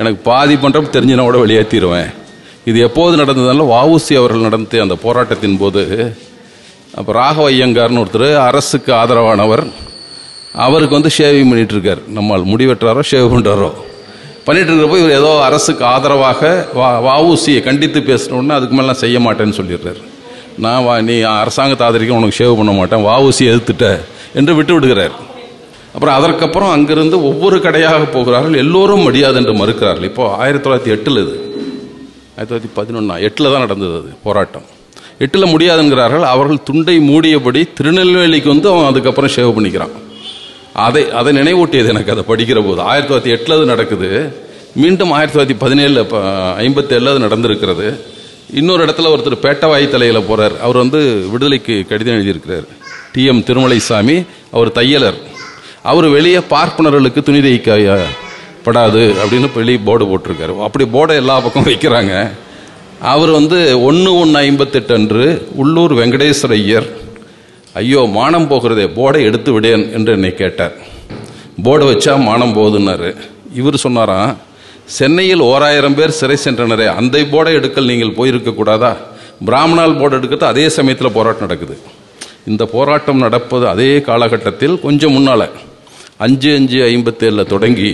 S2: எனக்கு பாதி பண்ணுறப்ப தெரிஞ்சுனா கூட வெளியேற்றிடுவேன் இது எப்போது நடந்ததுனால வாவுசி அவர்கள் நடந்த அந்த போராட்டத்தின் போது அப்போ ராகவ ஐயங்கார்னு ஒருத்தர் அரசுக்கு ஆதரவானவர். அவருக்கு வந்து ஷேவிங் பண்ணிட்டு இருக்கார். நம்மால் முடி வெட்டுறாரோ ஷேவ் பண்ணுறாரோ பண்ணிட்டு இருக்கிறப்போ இவர் ஏதோ அரசுக்கு ஆதரவாக வா வவுசியை கண்டித்து பேசணுன்னு அதுக்கு மேலாம் செய்ய மாட்டேன்னு சொல்லிடுறாரு. நான் வா நீ அரசாங்கத்தை ஆதரிக்க உனக்கு ஷேவ் பண்ண மாட்டேன் வஉசி எதிர்த்துட்ட என்று விட்டு விடுகிறார். அப்புறம் அதற்கப்புறம் அங்கிருந்து ஒவ்வொரு கடையாக போகிறார்கள் எல்லோரும் முடியாது என்று மறுக்கிறார்கள். இப்போது ஆயிரத்தி தொள்ளாயிரத்தி எட்டில் இது. ஆயிரத்தி தொள்ளாயிரத்தி பதினொன்னா எட்டில் தான் நடந்தது அது போராட்டம். எட்டில் முடியாதுங்கிறார்கள் அவர்கள் துண்டை மூடியபடி திருநெல்வேலிக்கு வந்து அவன் அதுக்கப்புறம் ஷேவ் பண்ணிக்கிறான். அதை அதை நினைவூட்டியது எனக்கு அதை படிக்கிற போது. ஆயிரத்தி தொள்ளாயிரத்தி எட்டில் அது நடக்குது. மீண்டும் ஆயிரத்தி தொள்ளாயிரத்தி பதினேழில் இப்போ ஐம்பத்தேழில் அது நடந்திருக்கிறது. இன்னொரு இடத்துல ஒருத்தர் பேட்டவாய் தலையில் போகிறார் அவர் வந்து விடுதலைக்கு கடிதம் எழுதியிருக்கிறார். டிஎம் திருமலைசாமி அவர் தையலர். அவர் வெளியே பார்ப்பனர்களுக்கு துணி தைக்க படாது அப்படின்னு வெளியே போர்டு போட்டிருக்காரு. அப்படி போர்டை எல்லா பக்கம் வைக்கிறாங்க. அவர் வந்து ஒன்று ஒன்று ஐம்பத்தெட்டு அன்று உள்ளூர் வெங்கடேஸ்வர ஐயர் ஐயோ மானம் போகிறதே போர்டை எடுத்து விடேன் என்று என்னை கேட்டார். போர்டை வச்சா மானம் போகுதுன்னாரு. இவர் சொன்னாராம் சென்னையில் ஓராயிரம் பேர் சிறை சென்றனரே அந்த போர்டை எடுக்கல் நீங்கள் போயிருக்க கூடாதா? பிராமணால் போர்டு எடுக்கிறது அதே சமயத்தில் போராட்டம் நடக்குது. இந்த போராட்டம் நடப்பது அதே காலகட்டத்தில் கொஞ்சம் முன்னால். அஞ்சு அஞ்சு ஐம்பத்தேழில் தொடங்கி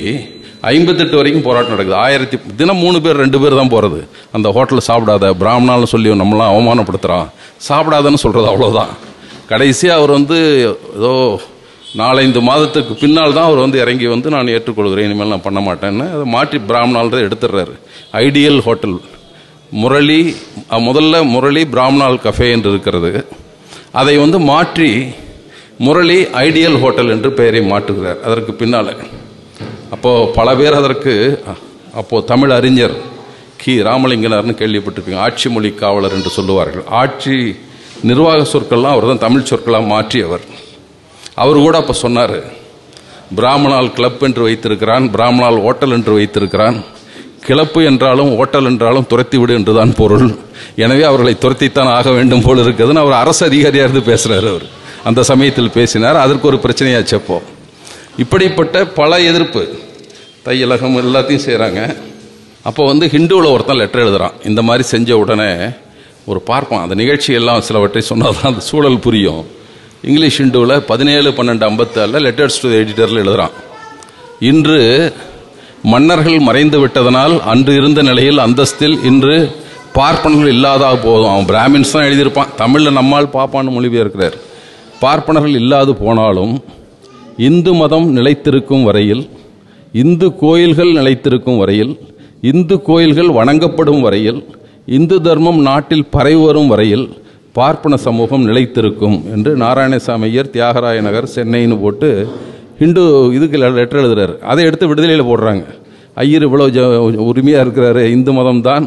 S2: ஐம்பத்தெட்டு வரைக்கும் போராட்டம் நடக்குது. ஆயிரத்தி தினம் மூணு பேர் ரெண்டு பேர் தான் போகிறது அந்த ஹோட்டலில் சாப்பிடாத பிராமணால்னு சொல்லி நம்மளாம் அவமானப்படுத்துகிறான் சாப்பிடாதன்னு சொல்கிறது அவ்வளோதான் கடைசியாக அவர் வந்து ஏதோ நாலஞ்சு மாதத்துக்கு பின்னால் தான் அவர் வந்து இறங்கி வந்து நான் ஏற்றுக்கொள்கிறேன் இனிமேல் நான் பண்ண மாட்டேன்னு. அதை மாற்றி பிராமணால் எடுத்துடுறாரு. ஐடியல் ஹோட்டல் முரளி முதல்ல முரளி பிராமணால் கஃபே என்று இருக்கிறது. அதை வந்து மாற்றி முரளி ஐடியல் ஹோட்டல் என்று பெயரை மாற்றுகிறார். அதற்கு பின்னால். அப்போது பல பேர் அதற்கு அப்போது தமிழ் அறிஞர் கி. ராமலிங்கனார்னு கேள்விப்பட்டிருப்பீங்க. ஆட்சி மொழி காவலர் என்று சொல்லுவார்கள். ஆட்சி நிர்வாக சொற்கள்லாம் அவர் தான் தமிழ் சொற்களாக மாற்றியவர். அவர் கூட அப்போ சொன்னார் பிராமணால் கிளப் என்று வைத்திருக்கிறான் பிராமணால் ஓட்டல் என்று வைத்திருக்கிறான். கிளப்பு என்றாலும் ஓட்டல் என்றாலும் துரத்தி விடு என்றுதான் பொருள். எனவே அவர்களை துரத்தித்தான் ஆக வேண்டும் போல் இருக்குதுன்னு அவர் அரசு அதிகாரியாக இருந்து பேசுகிறார் அவர். அந்த சமயத்தில் பேசினார் அதற்கு ஒரு பிரச்சனையாச்சு அப்போ. இப்படிப்பட்ட பல எதிர்ப்பு தையலகம் எல்லாத்தையும் செய்கிறாங்க அப்போ வந்து ஹிந்துவில் ஒருத்தன் லெட்டர் எழுதுகிறான் இந்த மாதிரி செஞ்ச உடனே ஒரு பார்ப்பான் அந்த நிகழ்ச்சி எல்லாம் சிலவற்றை சொன்னால் தான் அந்த சூழல் புரியும். இங்கிலீஷ் ஹிந்துவில் பதினேழு பன்னெண்டு ஐம்பத்தாறில் லெட்டர்ஸ் டு எடிட்டரில் எழுதுகிறான் இன்று மன்னர்கள் மறைந்து விட்டதனால் அன்று இருந்த நிலையில் அந்தஸ்தில் இன்று பார்ப்பனர்கள் இல்லாத போதும். அவன் பிராமின்ஸ் தான் எழுதியிருப்பான். தமிழில் நம்மால் பாப்பான்னு மொழிபெயர்க்கிறார். பார்ப்பனர்கள் இல்லாது போனாலும் இந்து மதம் நிலைத்திருக்கும் வரையில் இந்து கோயில்கள் நிலைத்திருக்கும் வரையில் இந்து கோயில்கள் வணங்கப்படும் வரையில் இந்து தர்மம் நாட்டில் பரவி வரும் வரையில் பார்ப்பன சமூகம் நிலைத்திருக்கும் என்று நாராயணசாமி ஐயர் தியாகராய நகர் சென்னைன்னு போட்டு ஹிந்து இதுக்கு லெட்டர் எழுதுறாரு. அதை எடுத்து விடுதலையில் போடுறாங்க. ஐயர் இவ்வளோ ஜ உரிமையாக இருக்கிறாரு. இந்து மதம் தான்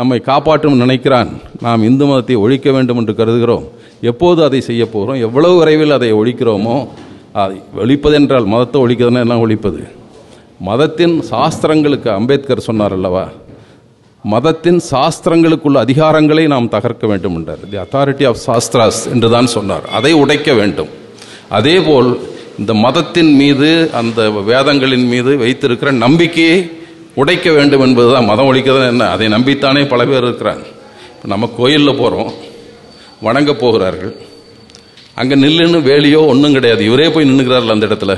S2: நம்மை காப்பாற்றும் நினைக்கிறான். நாம் இந்து மதத்தை ஒழிக்க வேண்டும் என்று கருதுகிறோம். எப்போது அதை செய்ய போகிறோம் எவ்வளவு விரைவில் அதை ஒழிக்கிறோமோ? அதை ஒழிப்பதென்றால் மதத்தை ஒழிக்கிறதுனா என்ன ஒழிப்பது? மதத்தின் சாஸ்திரங்களுக்கு அம்பேத்கர் சொன்னார் அல்லவா? மதத்தின் சாஸ்திரங்களுக்குள்ள அதிகாரங்களை நாம் தகர்க்க வேண்டும் என்றார். தி அத்தாரிட்டி ஆஃப் சாஸ்திராஸ் என்று தான் சொன்னார். அதை உடைக்க வேண்டும். அதேபோல் இந்த மதத்தின் மீது அந்த வேதங்களின் மீது வைத்திருக்கிற நம்பிக்கையை உடைக்க வேண்டும் என்பது தான் மதம் ஒழிக்கிறது என்ன? அதை நம்பித்தானே பல பேர் இருக்கிறாங்க. இப்போ நம்ம கோயிலில் போகிறோம் வணங்க போகிறார்கள். அங்கே நில்லுன்னு வேலையோ ஒன்றும் கிடையாது. இவரே போய் நின்றுக்கிறார்கள் அந்த இடத்துல.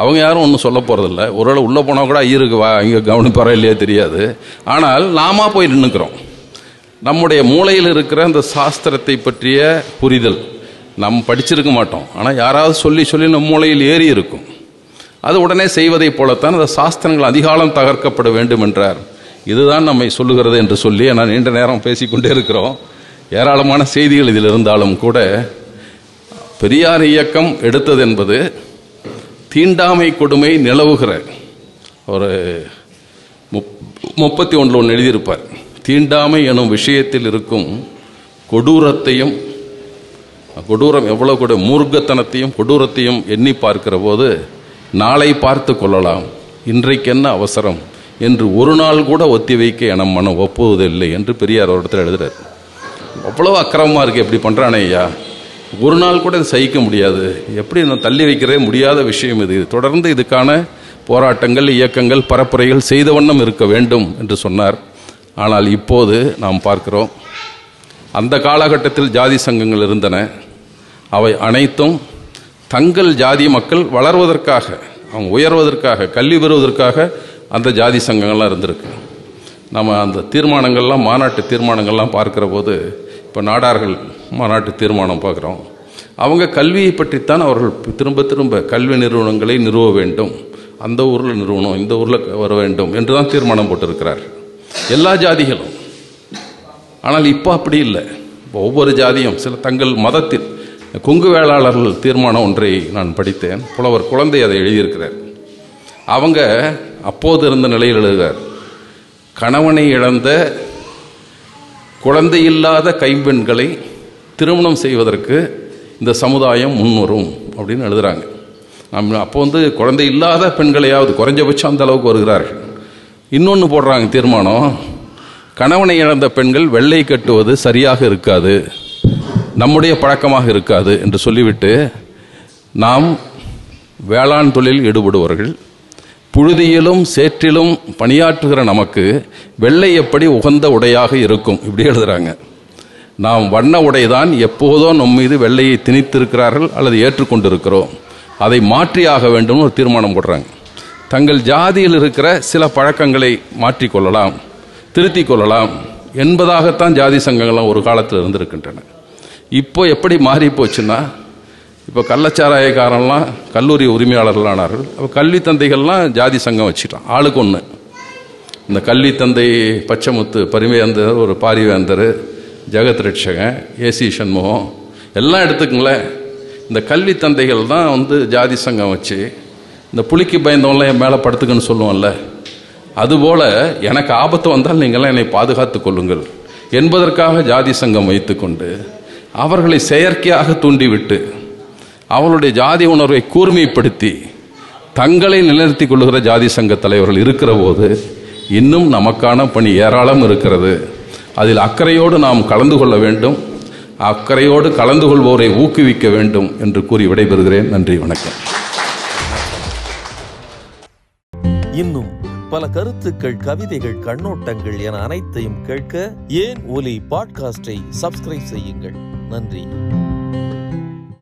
S2: அவங்க யாரும் ஒன்றும் சொல்ல போகிறதில்ல ஒருவேளை உள்ளே போனால் கூட ஐயருக்கு வா இங்கே கவனிப்பாரா இல்லையா தெரியாது. ஆனால் நாம போய் நின்றுக்கிறோம் நம்முடைய மூளையில் இருக்கிற அந்த சாஸ்திரத்தை பற்றிய புரிதல் நம் படிச்சிருக்க மாட்டோம். ஆனால் யாராவது சொல்லி சொல்லி நம் மூளையில் ஏறி இருக்கும். அது உடனே செய்வதைப் போலத்தான் அந்த சாஸ்திரங்கள் அதிகாலம் தகர்க்கப்பட வேண்டும் என்றார். இதுதான் நம்மை சொல்லுகிறது என்று சொல்லி நான் நீண்ட நேரம் பேசிக்கொண்டே இருக்கிறோம். ஏராளமான செய்திகள் இதில் இருந்தாலும் கூட பெரியார் இயக்கம் எடுத்தது என்பது தீண்டாமை கொடுமை நிலவுகிற ஒரு முப்- முப்பத்தி ஒன்றில் ஒன்று எழுதியிருப்பார். தீண்டாமை எனும் விஷயத்தில் இருக்கும் கொடூரத்தையும் கொடூரம் எவ்வளோ கூட மூர்க்கத்தனத்தையும் கொடூரத்தையும் எண்ணி பார்க்கிற போது நாளை பார்த்து கொள்ளலாம். இன்றைக்கு என்ன அவசரம்? என்று ஒரு நாள் கூட ஒத்தி வைக்க என மனம் ஒப்புவதில்லை என்று பெரியார் ஒரு இடத்துல எழுதுறார். அவ்வளோ அக்கிரமமாக இருக்குது எப்படி பண்ணுறானே ஐயா. ஒரு நாள் கூட இதை சகிக்க முடியாது. எப்படி நான் தள்ளி வைக்கிறதே முடியாத விஷயம் இது. தொடர்ந்து இதுக்கான போராட்டங்கள் இயக்கங்கள் பரப்புரைகள் செய்த வண்ணம் இருக்க வேண்டும் என்று சொன்னார். ஆனால் இப்போது நாம் பார்க்கிறோம். அந்த காலகட்டத்தில் ஜாதி சங்கங்கள் இருந்தன. அவை அனைத்தும் தங்கள் ஜாதி மக்கள் வளர்வதற்காக அவங்க உயர்வதற்காக கல்வி பெறுவதற்காக அந்த ஜாதி சங்கங்கள்லாம் இருந்திருக்கு. நம்ம அந்த தீர்மானங்கள்லாம் மாநாட்டு தீர்மானங்கள்லாம் பார்க்கிற போது இப்போ நாடார்கள் மாநாட்டு தீர்மானம் பார்க்குறோம். அவங்க கல்வியை பற்றித்தான் அவர்கள் திரும்ப திரும்ப கல்வி நிறுவனங்களை நிறுவ வேண்டும். அந்த ஊரில் நிறுவனம் இந்த ஊரில் வர வேண்டும் என்று தான் தீர்மானம் போட்டிருக்கிறார். எல்லா ஜாதிகளும். ஆனால் இப்போ அப்படி இல்லை. ஒவ்வொரு ஜாதியும் சில தங்கள் மதத்தில் கொங்கு வேளாளர்கள் தீர்மானம் ஒன்றை நான் படித்தேன். புலவர் குழந்தை அதை எழுதியிருக்கிறார். அவங்க அப்போது இருந்த நிலையில் எழுதுகிறார். கணவனை இழந்த குழந்தை இல்லாத கைம்பெண்களை திருமணம் செய்வதற்கு இந்த சமுதாயம் முன்வரும் அப்படின்னு எழுதுறாங்க. நம்ம அப்போ வந்து குழந்தை இல்லாத பெண்களையாவது குறைஞ்சபட்சம் அந்த அளவுக்கு வருகிறார்கள். இன்னொன்று போடுறாங்க தீர்மானம். கணவனை இழந்த பெண்கள் வெள்ளை கட்டுவது சரியாக இருக்காது. நம்முடைய பழக்கமாக இருக்காது என்று சொல்லிவிட்டு நாம் வேளாண் தொழில் ஈடுபடுவார்கள் புழுதியிலும் சேற்றிலும் பணியாற்றுகிற நமக்கு வெள்ளை எப்படி உகந்த உடையாக இருக்கும்? இப்படி எழுதுகிறாங்க நாம் வண்ண உடைதான் எப்போதோ நம் மீது வெள்ளையை திணித்திருக்கிறார்கள் அல்லது ஏற்றுக்கொண்டிருக்கிறோம். அதை மாற்றியாக வேண்டும்னு ஒரு தீர்மானம் போடுறாங்க. தங்கள் ஜாதியில் இருக்கிற சில பழக்கங்களை மாற்றிக்கொள்ளலாம் திருத்திக் கொள்ளலாம் என்பதாகத்தான் ஜாதி சங்கங்கள்லாம் ஒரு காலத்தில் இருந்திருக்கின்றன. இப்போ எப்படி மாறி போச்சுன்னா இப்போ கள்ளச்சாராயக்காரன்லாம் கல்லூரி உரிமையாளர்களானார்கள். அப்போ கல்வி தந்தைகள்லாம் ஜாதி சங்கம் வச்சுட்டான். ஆளுக்கு ஒன்று இந்த கல்வி தந்தை பச்சமுத்து பரிமையந்தர் ஒரு பாரிவேந்தர் ஜெகத் ரட்சகன் ஏசி சண்முகம் எல்லாம் எடுத்துக்கங்களேன். இந்த கல்வி தந்தைகள் தான் வந்து ஜாதி சங்கம் வச்சு இந்த புலிக்கு பயந்தவங்களாம் என் மேலே படுத்துக்குன்னு சொல்லுவோம்ல. அதுபோல் எனக்கு ஆபத்து வந்தால் நீங்களாம் என்னை பாதுகாத்து கொள்ளுங்கள். என்பதற்காக ஜாதி சங்கம் வைத்துக்கொண்டு அவர்களை செயற்கையாக தூண்டிவிட்டு அவளுடைய ஜாதி உணர்வை கூர்மைப்படுத்தி தங்களை நிலைநிறுத்திக் கொள்ளுகிற ஜாதி சங்க தலைவர்கள் இருக்கிற போது இன்னும் நமக்கான பணி ஏராளம் இருக்கிறது. அதில் அக்கறையோடு நாம் கலந்து கொள்ள வேண்டும். அக்கறையோடு கலந்து கொள்வோரை ஊக்குவிக்க வேண்டும் என்று கூறி விடைபெறுகிறேன். நன்றி வணக்கம்.
S1: இன்னும் பல கருத்துக்கள் கவிதைகள் கண்ணோட்டங்கள் என அனைத்தையும் கேட்க ஏன் ஒலி பாட்காஸ்டை சப்ஸ்கிரைப் செய்யுங்கள். நன்றி.